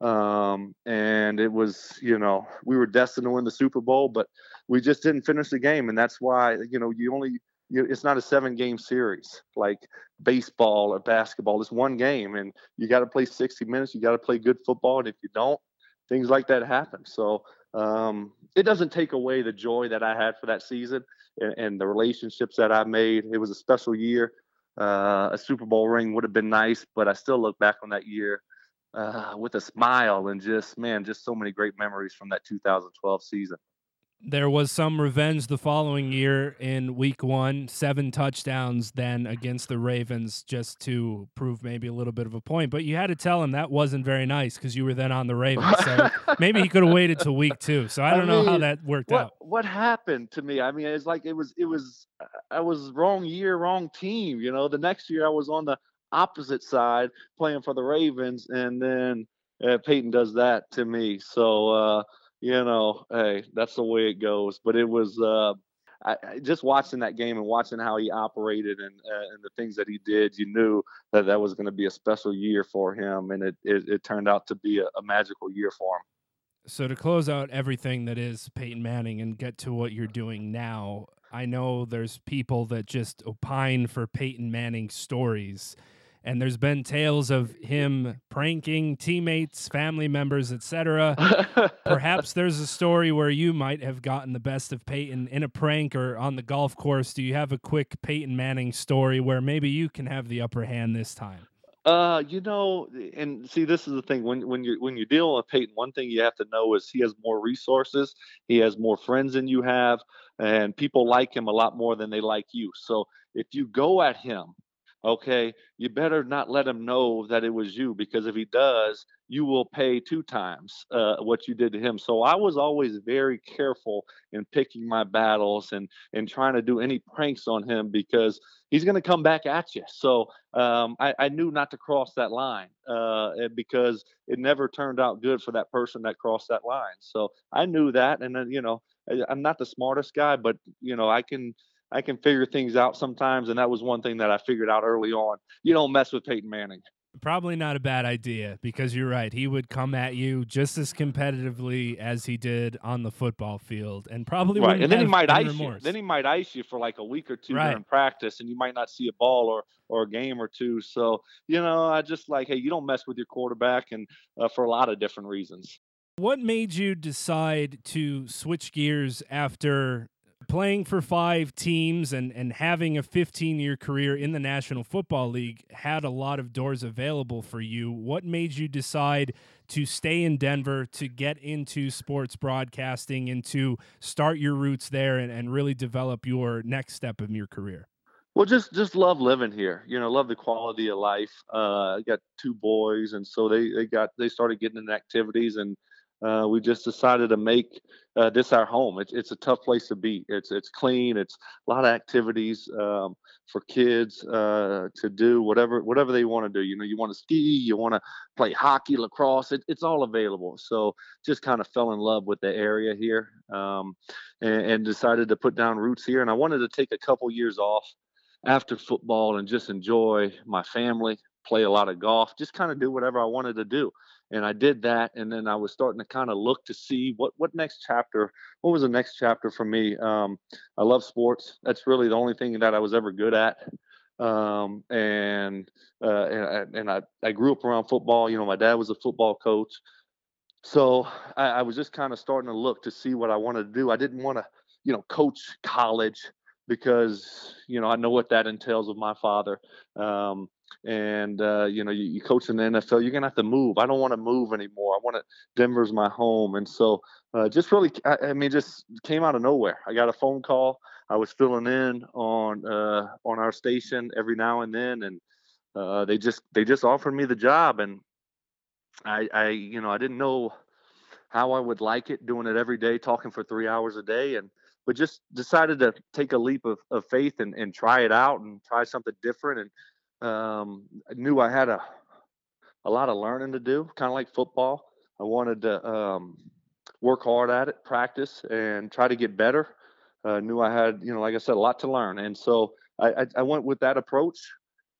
um, and it was you know we were destined to win the Super Bowl, but we just didn't finish the game, and that's why you know you only it's not a seven game series like baseball or basketball. It's one game, and you got to play 60 minutes. You got to play good football, and if you don't, things like that happen. So um, it doesn't take away the joy that I had for that season and, and the relationships that I made. It was a special year. Uh, a Super Bowl ring would have been nice, but I still look back on that year uh, with a smile and just man, just so many great memories from that 2012 season. There was some revenge the following year in week one, seven touchdowns then against the Ravens just to prove maybe a little bit of a point. But you had to tell him that wasn't very nice because you were then on the Ravens. So *laughs* maybe he could have waited till week two. So I I don't know how that worked what out. what happened to me? I mean, it's like it was it was I was wrong year, wrong team. You know, the next year I was on the opposite side playing for the Ravens, and then uh, Peyton does that to me. So uh, you know, hey, that's the way it goes. But it was uh, I, just watching that game and watching how he operated and uh, and the things that he did, you knew that that was going to be a special year for him, and it it, it turned out to be a, a magical year for him. So to close out everything that is Peyton Manning and get to what you're doing now, I know there's people that just opine for Peyton Manning stories and there's been tales of him pranking teammates, family members, etc. *laughs* Perhaps there's a story where you might have gotten the best of Peyton in a prank or on the golf course. Do you have a quick Peyton Manning story where maybe you can have the upper hand this time? Uh, you know, and see, this is the thing when when you when you're dealing with Peyton, one thing you have to know is he has more resources, he has more friends than you have, and people like him a lot more than they like you. So if you go at him okay, you better not let him know that it was you because if he does, you will pay two times uh, what you did to him. So I was always very careful in picking my battles and and trying to do any pranks on him because he's going to come back at you. So um, I, I, knew not to cross that line uh, because it never turned out good for that person that crossed that line. So I knew that, and then you know I'm not the smartest guy, but you know I can I can figure things out sometimes, and that was one thing that I figured out early on. You don't mess with Peyton Manning. Probably not a bad idea because you're right. He would come at you just as competitively as he did on the football field, and probably right. And then he might ice remorse. you. Then he might ice you for like a week or two right. during practice, and you might not see a ball or or a game or two. So you know, I just like, hey, you don't mess with your quarterback, and uh, for a lot of different reasons. What made you decide to switch gears after playing for five teams and, and having a 15 year career in the National Football League had a lot of doors available for you. What made you decide to stay in Denver, to get into sports broadcasting, and to start your roots there and, and really develop your next step in your career? Well, just just love living here. You know, love the quality of life. Uh, I got two boys, and so they they got they started getting into activities, and uh, we just decided to make uh, this our home. It's it's a tough place to be. It's it's clean. It's a lot of activities um, for kids uh, to do whatever whatever they want to do. You know, you want to ski, you want to play hockey, lacrosse. It, it's all available. So just kind of fell in love with the area here um, and, and decided to put down roots here. And I wanted to take a couple years off after football and just enjoy my family, play a lot of golf, just kind of do whatever I wanted to do and I did that, and then I was starting to kind of look to see what what next chapter. What was the next chapter for me? Um, I love sports. That's really the only thing that I was ever good at. Um, and uh, and, and I, I grew up around football. You know, my dad was a football coach, so I, I was just kind of starting to look to see what I wanted to do. I didn't want to, you know, coach college because you know I know what that entails with my father. Um, and uh, you know you, you, coach in the NFL, you're gonna have to move. I don't want to move anymore. I want to Denver's my home, and so uh, just really, I, I, mean, just came out of nowhere. I got a phone call. I was filling in on uh, on our station every now and then, and uh, they just they just offered me the job, and I, I you know I didn't know how I would like it doing it every day, talking for three hours a day, and but just decided to take a leap of, of faith and, and try it out and try something different and um, I knew I had a a lot of learning to do, kind of like football. I wanted to um, work hard at it, practice, and try to get better. Uh, knew I had, you know, like I said, a lot to learn, and so I, I, I went with that approach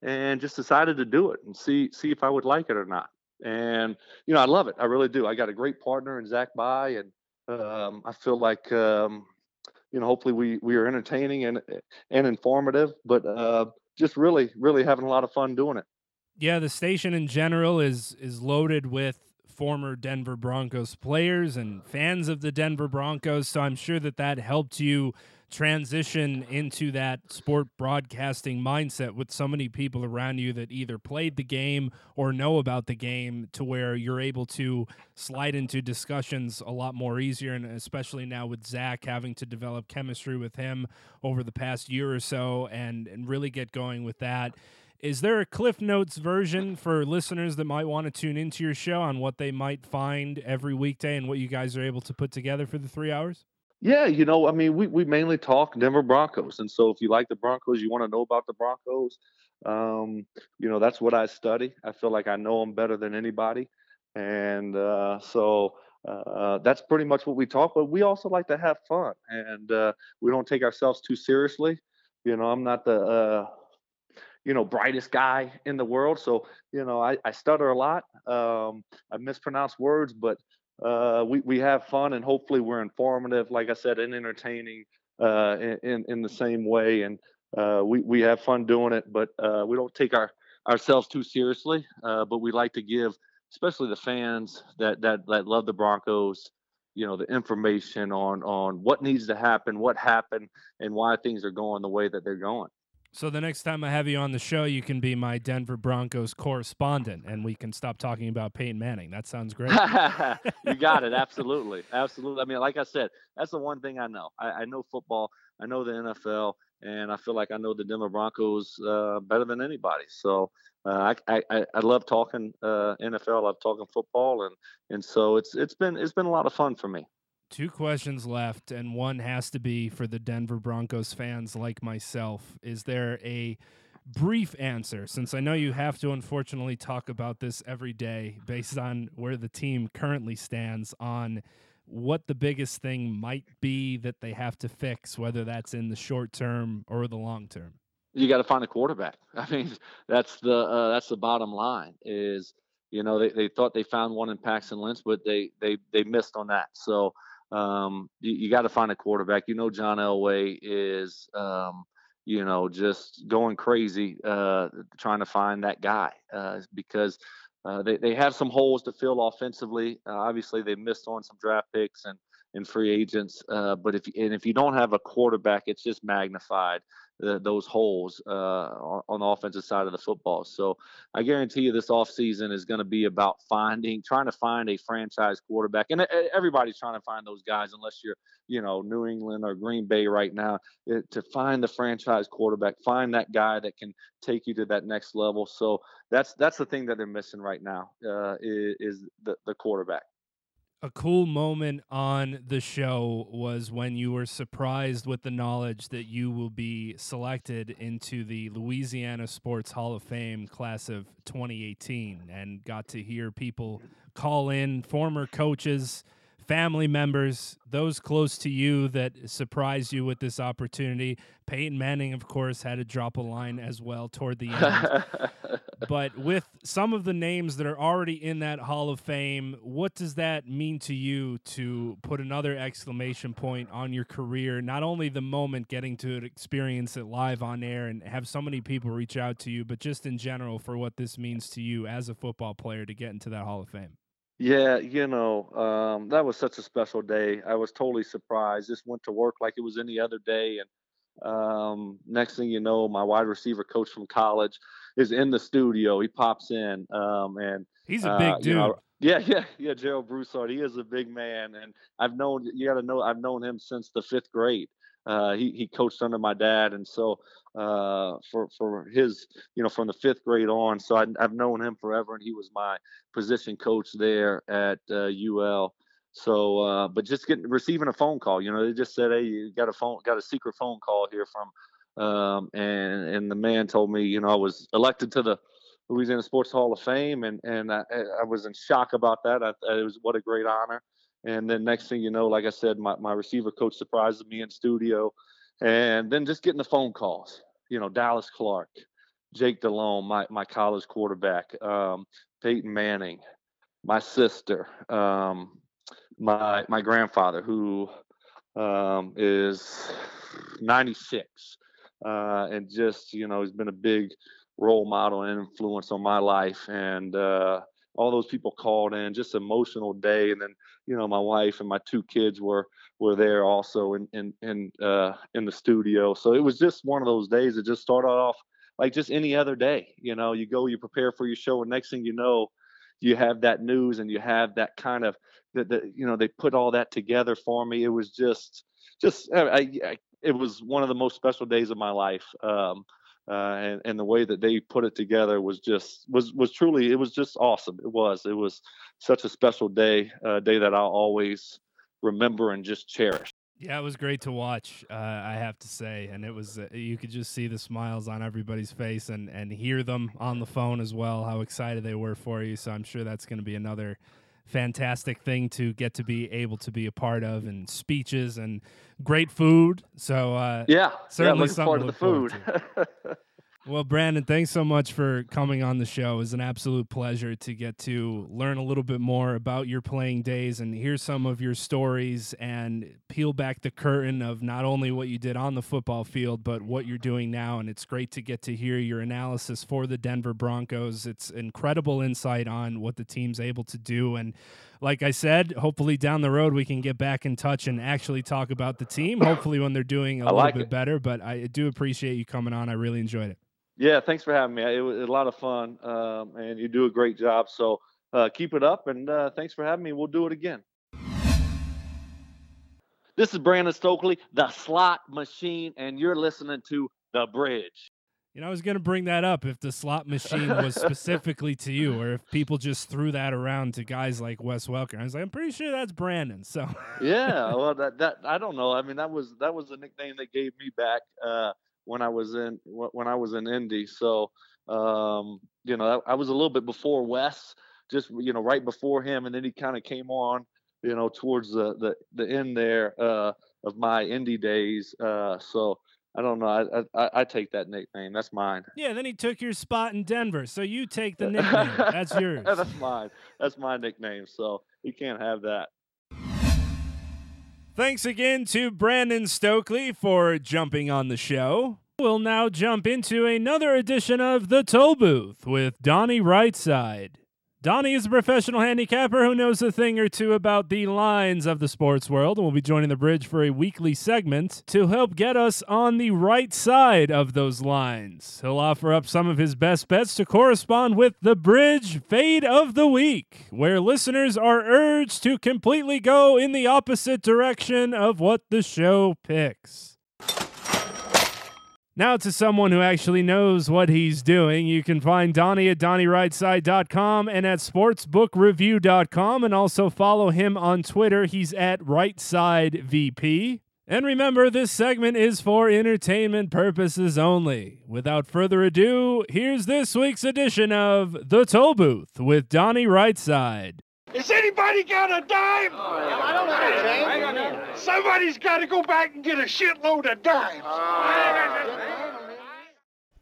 and just decided to do it and see see if I would like it or not. And you know, I love it. I really do. I got a great partner in Zach Bye, and um, I feel like um, you know, hopefully we we are entertaining and and informative. But uh, just really, really having a lot of fun doing it. Yeah, the station in general is is loaded with former Denver Broncos players and fans of the Denver Broncos. So I'm sure that that helped you transition into that sport broadcasting mindset with so many people around you that either played the game or know about the game to where you're able to slide into discussions a lot more easier and especially now with Zach having to develop chemistry with him over the past year or so and, and really get going with that. Is there a Cliff Notes version for listeners that might want to tune into your show on what they might find every weekday and what you guys are able to put together for the three hours? Yeah, you know, I mean, we, we mainly talk Denver Broncos. And so if you like the Broncos, you want to know about the Broncos, um, you know, that's what I study. I feel like I know them better than anybody. And uh, so uh, that's pretty much what we talk. But we also like to have fun, and uh, we don't take ourselves too seriously. You know, I'm not the uh, you know brightest guy in the world, so you know I, I stutter a lot. Um, I mispronounce words, but uh, we we have fun, and hopefully we're informative, like I said, and entertaining uh, in in the same way. And uh, we we have fun doing it, but uh, we don't take our ourselves too seriously. Uh, but we like to give, especially the fans that that that love the Broncos, you know, the information on on what needs to happen, what happened, and why things are going the way that they're going. So the next time I have you on the show, you can be my Denver Broncos correspondent, and we can stop talking about Peyton Manning. That sounds great. *laughs* you got it. Absolutely, absolutely. I mean, like I said, that's the one thing I know. I, I know football. I know the NFL, and I feel like I know the Denver Broncos uh, better than anybody. So uh, I, I I love talking uh, NFL. I love talking football, and and so it's it's been it's been a lot of fun for me. Two questions left, and one has to be for the Denver Broncos fans like myself. Is there a brief answer, since I know you have to unfortunately talk about this every day based on where the team currently stands, on what the biggest thing might be that they have to fix, whether that's in the short term or the long term? You got to find a quarterback. *laughs* I mean, that's the uh, that's the bottom line. Is you know they, they thought they found one in Paxton Lynch, but they they they missed on that. So um, you, you got to find a quarterback. You know, John Elway is, um, you know, just going crazy uh, trying to find that guy uh, because uh, they, they have some holes to fill offensively. Uh, obviously, they missed on some draft picks and, and free agents. Uh, but if and if you don't have a quarterback, it's just magnified the, those holes uh, on the offensive side of the football. So I guarantee you this offseason is going to be about finding, trying to find a franchise quarterback. And everybody's trying to find those guys, unless you're, you know, New England or Green Bay right now, it, to find the franchise quarterback, find that guy that can take you to that next level. So that's that's the thing that they're missing right now uh, is, is the, the quarterback a cool moment on the show was when you were surprised with the knowledge that you will be selected into the Louisiana Sports Hall of Fame class of 2018 and got to hear people call in former coaches family members, those close to you that surprised you with this opportunity. Peyton Manning, of course, had to drop a line as well toward the end. *laughs* but with some of the names that are already in that Hall of Fame, what does that mean to you to put another exclamation point on your career? Not only the moment getting to experience it live on air and have so many people reach out to you, but just in general for what this means to you as a football player to get into that Hall of Fame. Yeah, you know, um, that was such a special day. I was totally surprised. Just went to work like it was any other day, and um, next thing you know, my wide receiver coach from college is in the studio. He pops in, um, and he's a big uh, dude. You know, yeah, yeah, yeah. Gerald Broussard, he is a big man, and I've known you got to know I've known him since the fifth grade. Uh, he he coached under my dad, and so uh, for for his you know from the fifth grade on. So I, have known him forever, and he was my position coach there at uh, UL. So, uh, but just getting receiving a phone call, you know, they just said, "Hey, you got a phone, got a secret phone call here from," um, and and the man told me, you know, I was elected to the Louisiana Sports Hall of Fame, and and I, I was in shock about that. I, it was what a great honor. And then next thing you know, like I said, my, my receiver coach surprises me in studio. And then just getting the phone calls, you know, Dallas Clark, Jake Delhomme, my, my college quarterback, um, Peyton Manning, my sister, um, my my grandfather who um, is 96 uh, and just you know he's been a big role model and influence on my life. And uh, all those people called in just emotional day. And then you know my wife and my two kids were were there also in in in uh in the studio. So it was just one of those days that just started off like just any other day. You know you go you prepare for your show and next thing you know you have that news and you have that kind of that you know they put all that together for me. It was just just I, I, it was one of the most special days of my life um uh, and and the way that they put it together was just was was truly it was just awesome. It was it was such a special day, a day that I'll always remember and just cherish. Yeah, it was great to watch. Uh, I have to say, and it was uh, you could just see the smiles on everybody's face and and hear them on the phone as well. How excited they were for you. So I'm sure that's going to be another fantastic thing to get to be able to be a part of, and speeches and great food. So uh, Yeah, Certainly yeah, looking something forward to to the forward food. *laughs* Well, Brandon, thanks so much for coming on the show. It was an absolute pleasure to get to learn a little bit more about your playing days and hear some of your stories and peel back the curtain of not only what you did on the football field, but what you're doing now. And it's great to get to hear your analysis for the Denver Broncos. It's incredible insight on what the team's able to do. And like I said, hopefully down the road we can get back in touch and actually talk about the team. Hopefully when they're doing a I little like bit it. better. But I do appreciate you coming on. I really enjoyed it. Yeah, thanks for having me. It was a lot of fun, um, and you do a great job. So uh, keep it up, and uh, thanks for having me. We'll do it again. This is Brandon Stokley, the slot machine, and you're listening to The Bridge. You know, I was going to bring that up if the slot machine was *laughs* specifically to you, or if people just threw that around to guys like Wes Welker. I was like, I'm pretty sure that's Brandon. So Yeah, *laughs* well, that that I don't know. I mean, that was that was the nickname they gave me back uh, when I was in when I was in Indy. So um, you know, I, I was a little bit before Wes, just you know, right before him, and then he kind of came on, you know, towards the the, the end there uh, of my Indy days. Uh, so I don't know. I, I I take that nickname. That's mine. yeah, then he took your spot in Denver. So you take the *laughs* nickname. That's *laughs* yours. That's mine. That's my nickname. So you can't have that. Thanks again to Brandon Stokley for jumping on the show. We'll now jump into another edition of The Toll Booth with Donnie Rightside. Donnie is a professional handicapper who knows a thing or two about the lines of the sports world and will be joining the bridge for a weekly segment to help get us on the right side of those lines. He'll offer up some of his best bets to correspond with the bridge fade of the week, where listeners are urged to completely go in the opposite direction of what the show picks. Now to someone who actually knows what he's doing. You can find Donnie at DonnieRightside.com and at SportsbookReview.com and also follow him on Twitter. He's at RightSideVP. And remember, this segment is for entertainment purposes only. Without further ado, here's this week's edition of The Toll Booth with Donnie Rightside. Has anybody got a dime? I don't have know, James. Somebody's got to go back and get a shitload of dimes.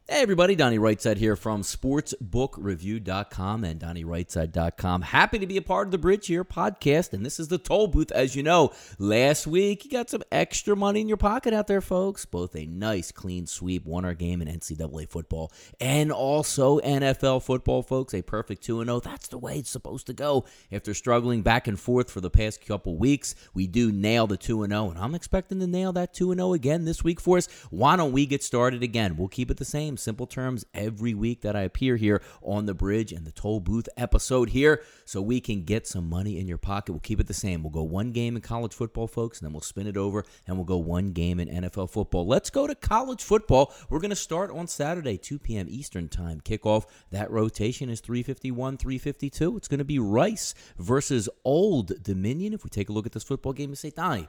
Hey everybody, Donnie Rightside here from sportsbookreview.com and DonnieRightside.com. Happy to be a part of the Bridge here podcast, and this is the toll booth. As you know, last week you got some extra money in your pocket out there, folks. Both a nice, clean sweep, won our game in NCAA football, and also NFL football, folks. A perfect 2 0. That's the way it's supposed to go. After struggling back and forth for the past couple weeks, we do nail the 2 0, and I'm expecting to nail that 2 0 again this week for us. Why don't we get started again? We'll keep it the same simple terms every week that I appear here on the bridge and the toll booth episode here so we can get some money in your pocket. We'll keep it the same. We'll go one game in college football, folks, and then we'll spin it over and we'll go one game in NFL football. Let's go to college football. We're going to start on Saturday, 2 p.m. Eastern Time. Kickoff. That rotation is 351, 352. It's going to be Rice versus Old Dominion. If we take a look at this football game and say, Donnie,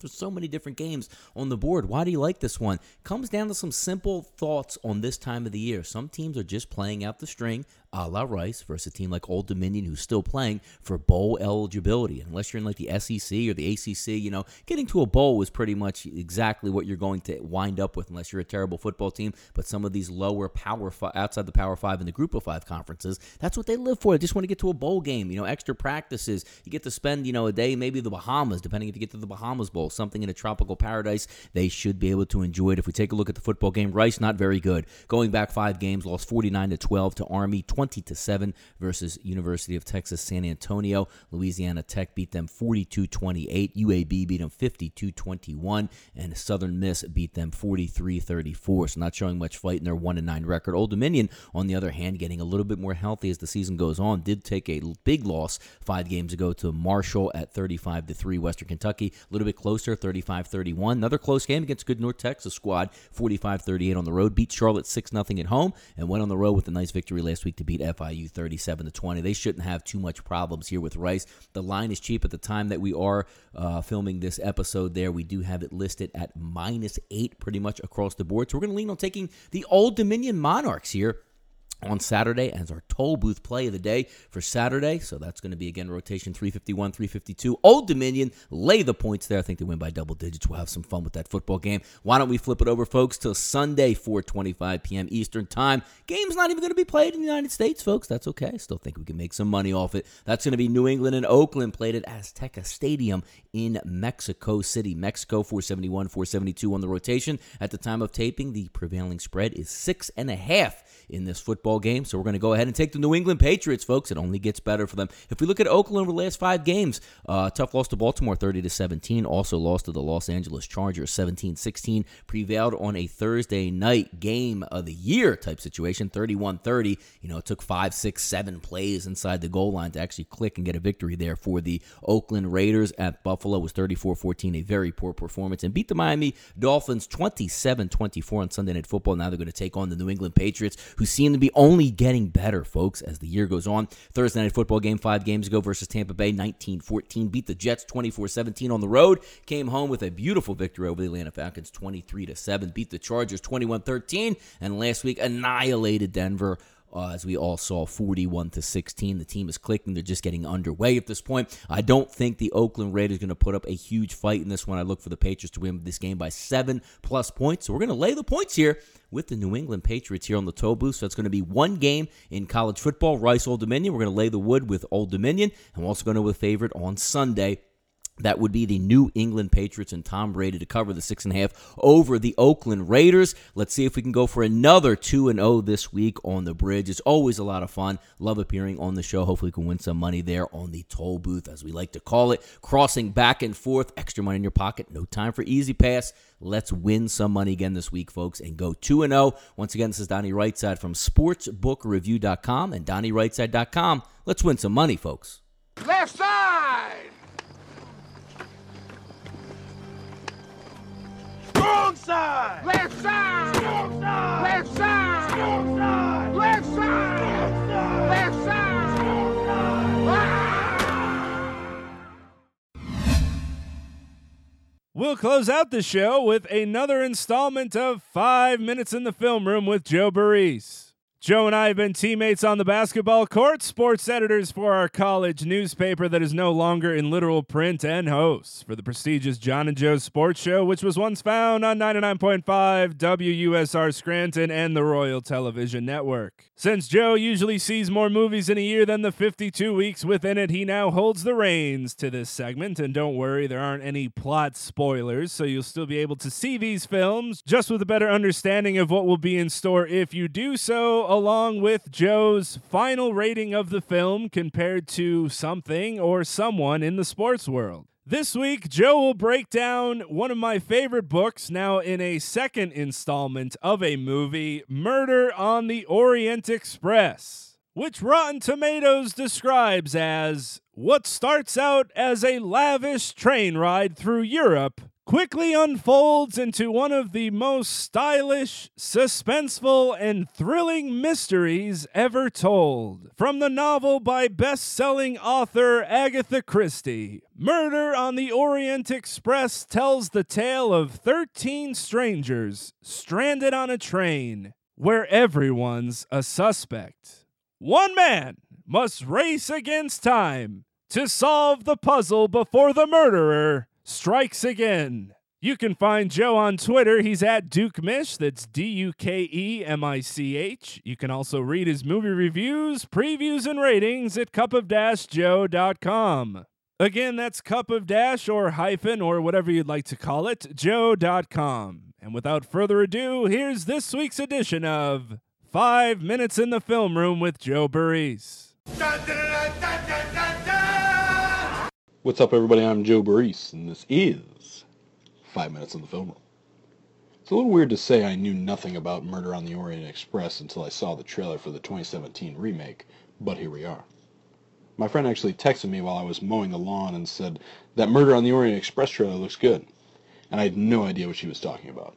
there's so many different games on the board. Why do you like this one? Comes down to some simple thoughts on this time of the year. Some teams are just playing out the string, a la Rice, versus a team like Old Dominion who's still playing for bowl eligibility. Unless you're in like the SEC or the ACC, you know, getting to a bowl is pretty much exactly what you're going to wind up with, unless you're a terrible football team. But some of these lower power outside the Power Five and the Group of Five conferences, that's what they live for. They just want to get to a bowl game. You know, extra practices. You get to spend, you know, a day maybe the Bahamas, depending if you get to the Bahamas Bowl, something in a tropical paradise. They should be able to enjoy it. If we take a look at the football game, Rice not very good. Going back five games, lost 49 to 12 to Army, 20 to 7 versus University of Texas San Antonio. Louisiana Tech beat them 42-28. UAB beat them 52-21, and Southern Miss beat them 43-34. So not showing much fight in their 1 9 record. Old Dominion, on the other hand, getting a little bit more healthy as the season goes on, did take a big loss five games ago to Marshall at 35 to 3. Western Kentucky, a little bit closer, 35 31. Another close game against good North Texas squad, 45 38 on the road. Beat Charlotte 6 0 at home and went on the road with a nice victory last week to beat FIU 37 to 20. They shouldn't have too much problems here with Rice. The line is cheap at the time that we are uh, filming this episode there. We do have it listed at minus eight pretty much across the board. So we're going to lean on taking the Old Dominion Monarchs here on Saturday as our toll booth play of the day for Saturday. So that's going to be again rotation 351, 352. Old Dominion lay the points there. I think they win by double digits. We'll have some fun with that football game. Why don't we flip it over, folks, till Sunday, 4:25 p.m. Eastern time. Game's not even going to be played in the United States, folks. That's okay. Still think we can make some money off it. That's going to be New England and Oakland played at Azteca Stadium in Mexico City, Mexico. 471, 472 on the rotation. At the time of taping, the prevailing spread is six and a half in this football game. So we're going to go ahead and take the New England Patriots, folks. It only gets better for them. If we look at Oakland over the last five games, uh, tough loss to Baltimore 30 to 17. Also lost to the Los Angeles Chargers 17 16. Prevailed on a Thursday night game of the year type situation 31 30. You know, it took five, six, seven plays inside the goal line to actually click and get a victory there for the Oakland Raiders at Buffalo was 34 14. A very poor performance and beat the Miami Dolphins 27 24 on Sunday Night Football. Now they're going to take on the New England Patriots who seem to be only getting better, folks, as the year goes on. Thursday night football game five games ago versus Tampa Bay, 19 14. Beat the Jets 24 17 on the road. Came home with a beautiful victory over the Atlanta Falcons 23 7. Beat the Chargers 21 13. And last week annihilated Denver uh, as we all saw 41 to 16 the team is clicking. They're just getting underway at this point. I don't think the oakland raiders are going to put up a huge fight in this one. I look for the patriots to win this game by seven plus points. So we're going to lay the points here with the new england patriots here on the toe booth. So it's going to be one game in college football. Rice old dominion. We're going to lay the wood with old dominion. And we're also going to with favorite on sunday that would be the New England Patriots and Tom Brady to cover the six and a half over the Oakland Raiders. Let's see if we can go for another 2 and 0 this week on the bridge. It's always a lot of fun. Love appearing on the show. Hopefully, we can win some money there on the toll booth, as we like to call it. Crossing back and forth, extra money in your pocket. No time for E-ZPass. Let's win some money again this week, folks, and go 2 and 0. Once again, this is Donnie Rightside from SportsBookReview.com and DonnieRightside.com. Let's win some money, folks. Left side! Strong side! Left side! Strong side! Left side! Strong side! Left side! Left side! Strong side! Ah! We'll close out the show with another installment of Five Minutes in the Film Room with Joe Burris. Joe and I have been teammates on the basketball court, sports editors for our college newspaper that is no longer in literal print, and hosts for the prestigious John and Joe Sports Show, which was once found on 99.5 WUSR Scranton and the Royal Television Network. Since Joe usually sees more movies in a year than the 52 weeks within it, he now holds the reins to this segment. And don't worry, there aren't any plot spoilers, so you'll still be able to see these films just with a better understanding of what will be in store if you do so along with Joe's final rating of the film compared to something or someone in the sports world. This week, Joe will break down one of my favorite books, now in a second installment of a movie, Murder on the Orient Express, which Rotten Tomatoes describes as what starts out as a lavish train ride through Europe quickly unfolds into one of the most stylish, suspenseful, and thrilling mysteries ever told. From the novel by best selling author Agatha Christie, Murder on the Orient Express tells the tale of 13 strangers stranded on a train where everyone's a suspect. One man must race against time to solve the puzzle before the murderer strikes again. You can find Joe on Twitter. He's at Duke Mich. That's D U K E M I C H. You can also read his movie reviews, previews, and ratings at cupofdashjoe.com. Again, that's cup of dash or hyphen or whatever you'd like to call it, joe.com. And without further ado, here's this week's edition of Five Minutes in the Film Room with Joe Burris. What's up, everybody? I'm Joe Burris, and this is Five Minutes in the Film Room. It's a little weird to say I knew nothing about Murder on the Orient Express until I saw the trailer for the 2017 remake, but here we are. My friend actually texted me while I was mowing the lawn and said, that Murder on the Orient Express trailer looks good, and I had no idea what she was talking about.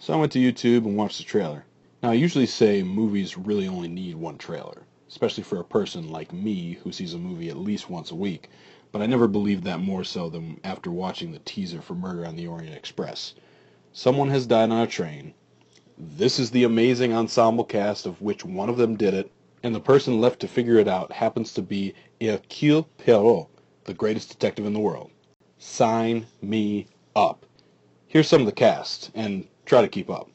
So I went to YouTube and watched the trailer. Now, I usually say movies really only need one trailer, especially for a person like me who sees a movie at least once a week, but I never believed that more so than after watching the teaser for Murder on the Orient Express. Someone has died on a train, This is the amazing ensemble cast of which one of them did it, and the person left to figure it out happens to be Hercule Poirot, the greatest detective in the world. Sign me up. Here's some of the cast, and try to keep up.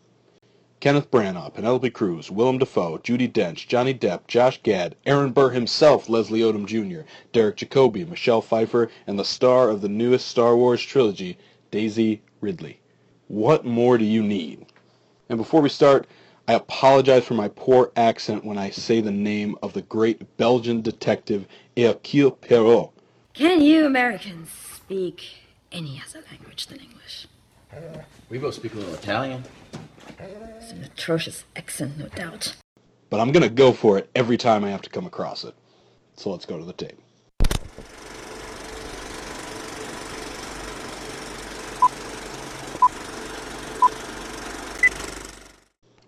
Kenneth Branagh, Penelope Cruz, Willem Dafoe, Judi Dench, Johnny Depp, Josh Gad, Aaron Burr himself, Leslie Odom Jr., Derek Jacobi, Michelle Pfeiffer, and the star of the newest Star Wars trilogy, Daisy Ridley. What more do you need? And before we start, I apologize for my poor accent when I say the name of the great Belgian detective Hercule Poirot. Can you Americans speak any other language than English? Uh, we both speak a little Italian. It's an atrocious accent, no doubt. But I'm going to go for it every time I have to come across it. So let's go to the tape.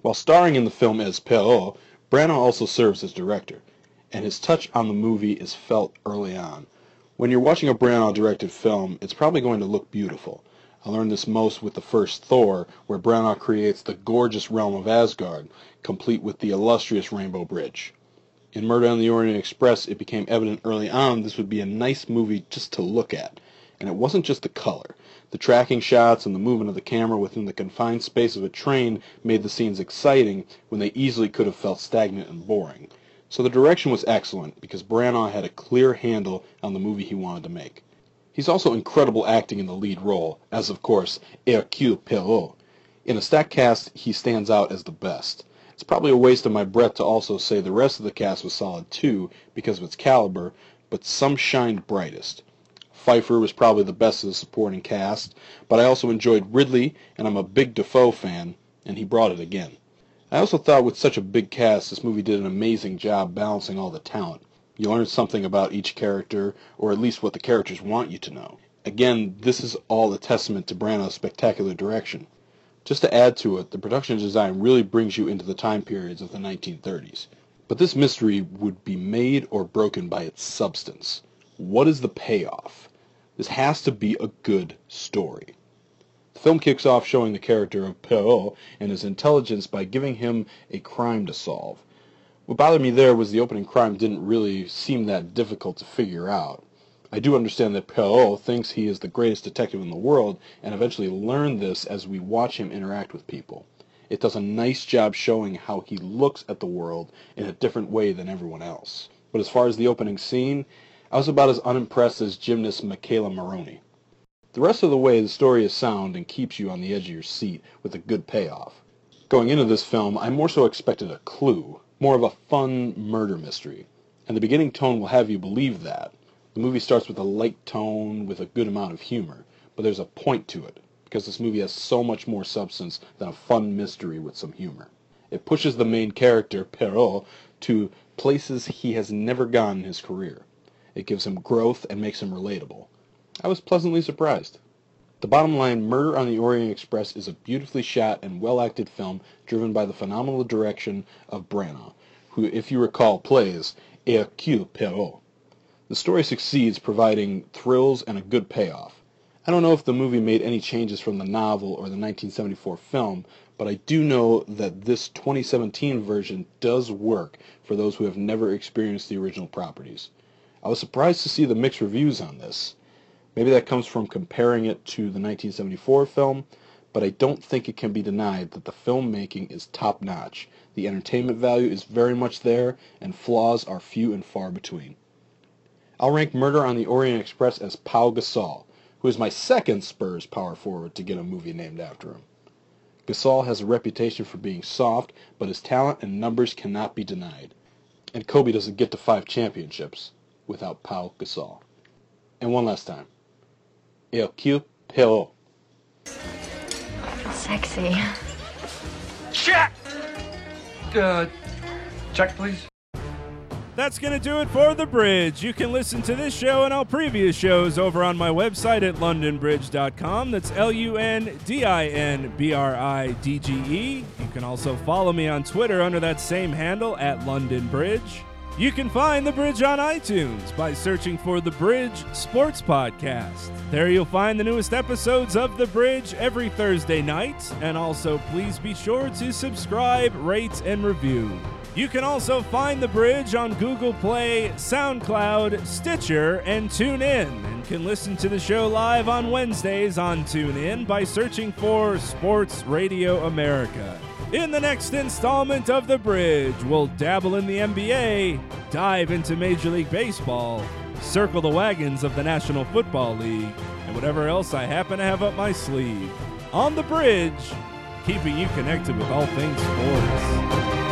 While starring in the film as Poirot, Branagh also serves as director, and his touch on the movie is felt early on. When you're watching a Branagh-directed film, it's probably going to look beautiful. I learned this most with the first Thor, where Branagh creates the gorgeous realm of Asgard, complete with the illustrious Rainbow Bridge. In Murder on the Orient Express, it became evident early on this would be a nice movie just to look at. And it wasn't just the color. The tracking shots and the movement of the camera within the confined space of a train made the scenes exciting when they easily could have felt stagnant and boring. So the direction was excellent because Branagh had a clear handle on the movie he wanted to make. He's also incredible acting in the lead role, as of course Hercule Poirot. In a stacked cast, he stands out as the best. It's probably a waste of my breath to also say the rest of the cast was solid too because of its caliber, but some shined brightest. Pfeiffer was probably the best of the supporting cast, but I also enjoyed Ridley, and I'm a big Dafoe fan, and he brought it again. I also thought with such a big cast, this movie did an amazing job balancing all the talent. You learn something about each character, or at least what the characters want you to know. Again, this is all a testament to Branagh's spectacular direction. Just to add to it, the production design really brings you into the time periods of the 1930s. But this mystery would be made or broken by its substance. What is the payoff? This has to be a good story. The film kicks off showing the character of Poirot and his intelligence by giving him a crime to solve. What bothered me there was the opening crime didn't really seem that difficult to figure out. I do understand that Poirot thinks he is the greatest detective in the world and eventually learn this as we watch him interact with people. It does a nice job showing how he looks at the world in a different way than everyone else. But as far as the opening scene, I was about as unimpressed as gymnast McKayla Maroney. The rest of the way, the story is sound and keeps you on the edge of your seat with a good payoff. Going into this film, I more so expected a clue, more of a fun murder mystery, and the beginning tone will have you believe that. The movie starts with a light tone with a good amount of humor, but there's a point to it, because this movie has so much more substance than a fun mystery with some humor. It pushes the main character, Poirot, to places he has never gone in his career. It gives him growth and makes him relatable. I was pleasantly surprised. The bottom line, Murder on the Orient Express is a beautifully shot and well-acted film driven by the phenomenal direction of Branagh, who, if you recall, plays Hercule Poirot. The story succeeds, providing thrills and a good payoff. I don't know if the movie made any changes from the novel or the 1974 film, but I do know that this 2017 version does work for those who have never experienced the original properties. I was surprised to see the mixed reviews on this. Maybe that comes from comparing it to the 1974 film, but I don't think it can be denied that the filmmaking is top notch. The entertainment value is very much there, and flaws are few and far between. I'll rank Murder on the Orient Express as Pau Gasol, who is my second Spurs power forward to get a movie named after him. Gasol has a reputation for being soft, but his talent and numbers cannot be denied. And Kobe doesn't get to five championships without Pau Gasol. And one last time. Hercule Poirot. Sexy. Check! Uh, check, please. That's going to do it for The Bridge. You can listen to this show and all previous shows over on my website at lundinbridge.com. That's L U N D I N B R I D G E. You can also follow me on Twitter under that same handle at Lundin Bridge. You can find The Bridge on iTunes by searching for The Bridge Sports Podcast. There you'll find the newest episodes of The Bridge every Thursday night, and also please be sure to subscribe, rate, and review. You can also find The Bridge on Google Play, SoundCloud, Stitcher, and TuneIn, and can listen to the show live on Wednesdays on TuneIn by searching for Sports Radio America. In the next installment of The Bridge, we'll dabble in the NBA, dive into Major League Baseball, circle the wagons of the National Football League, and whatever else I happen to have up my sleeve. On The Bridge, keeping you connected with all things sports.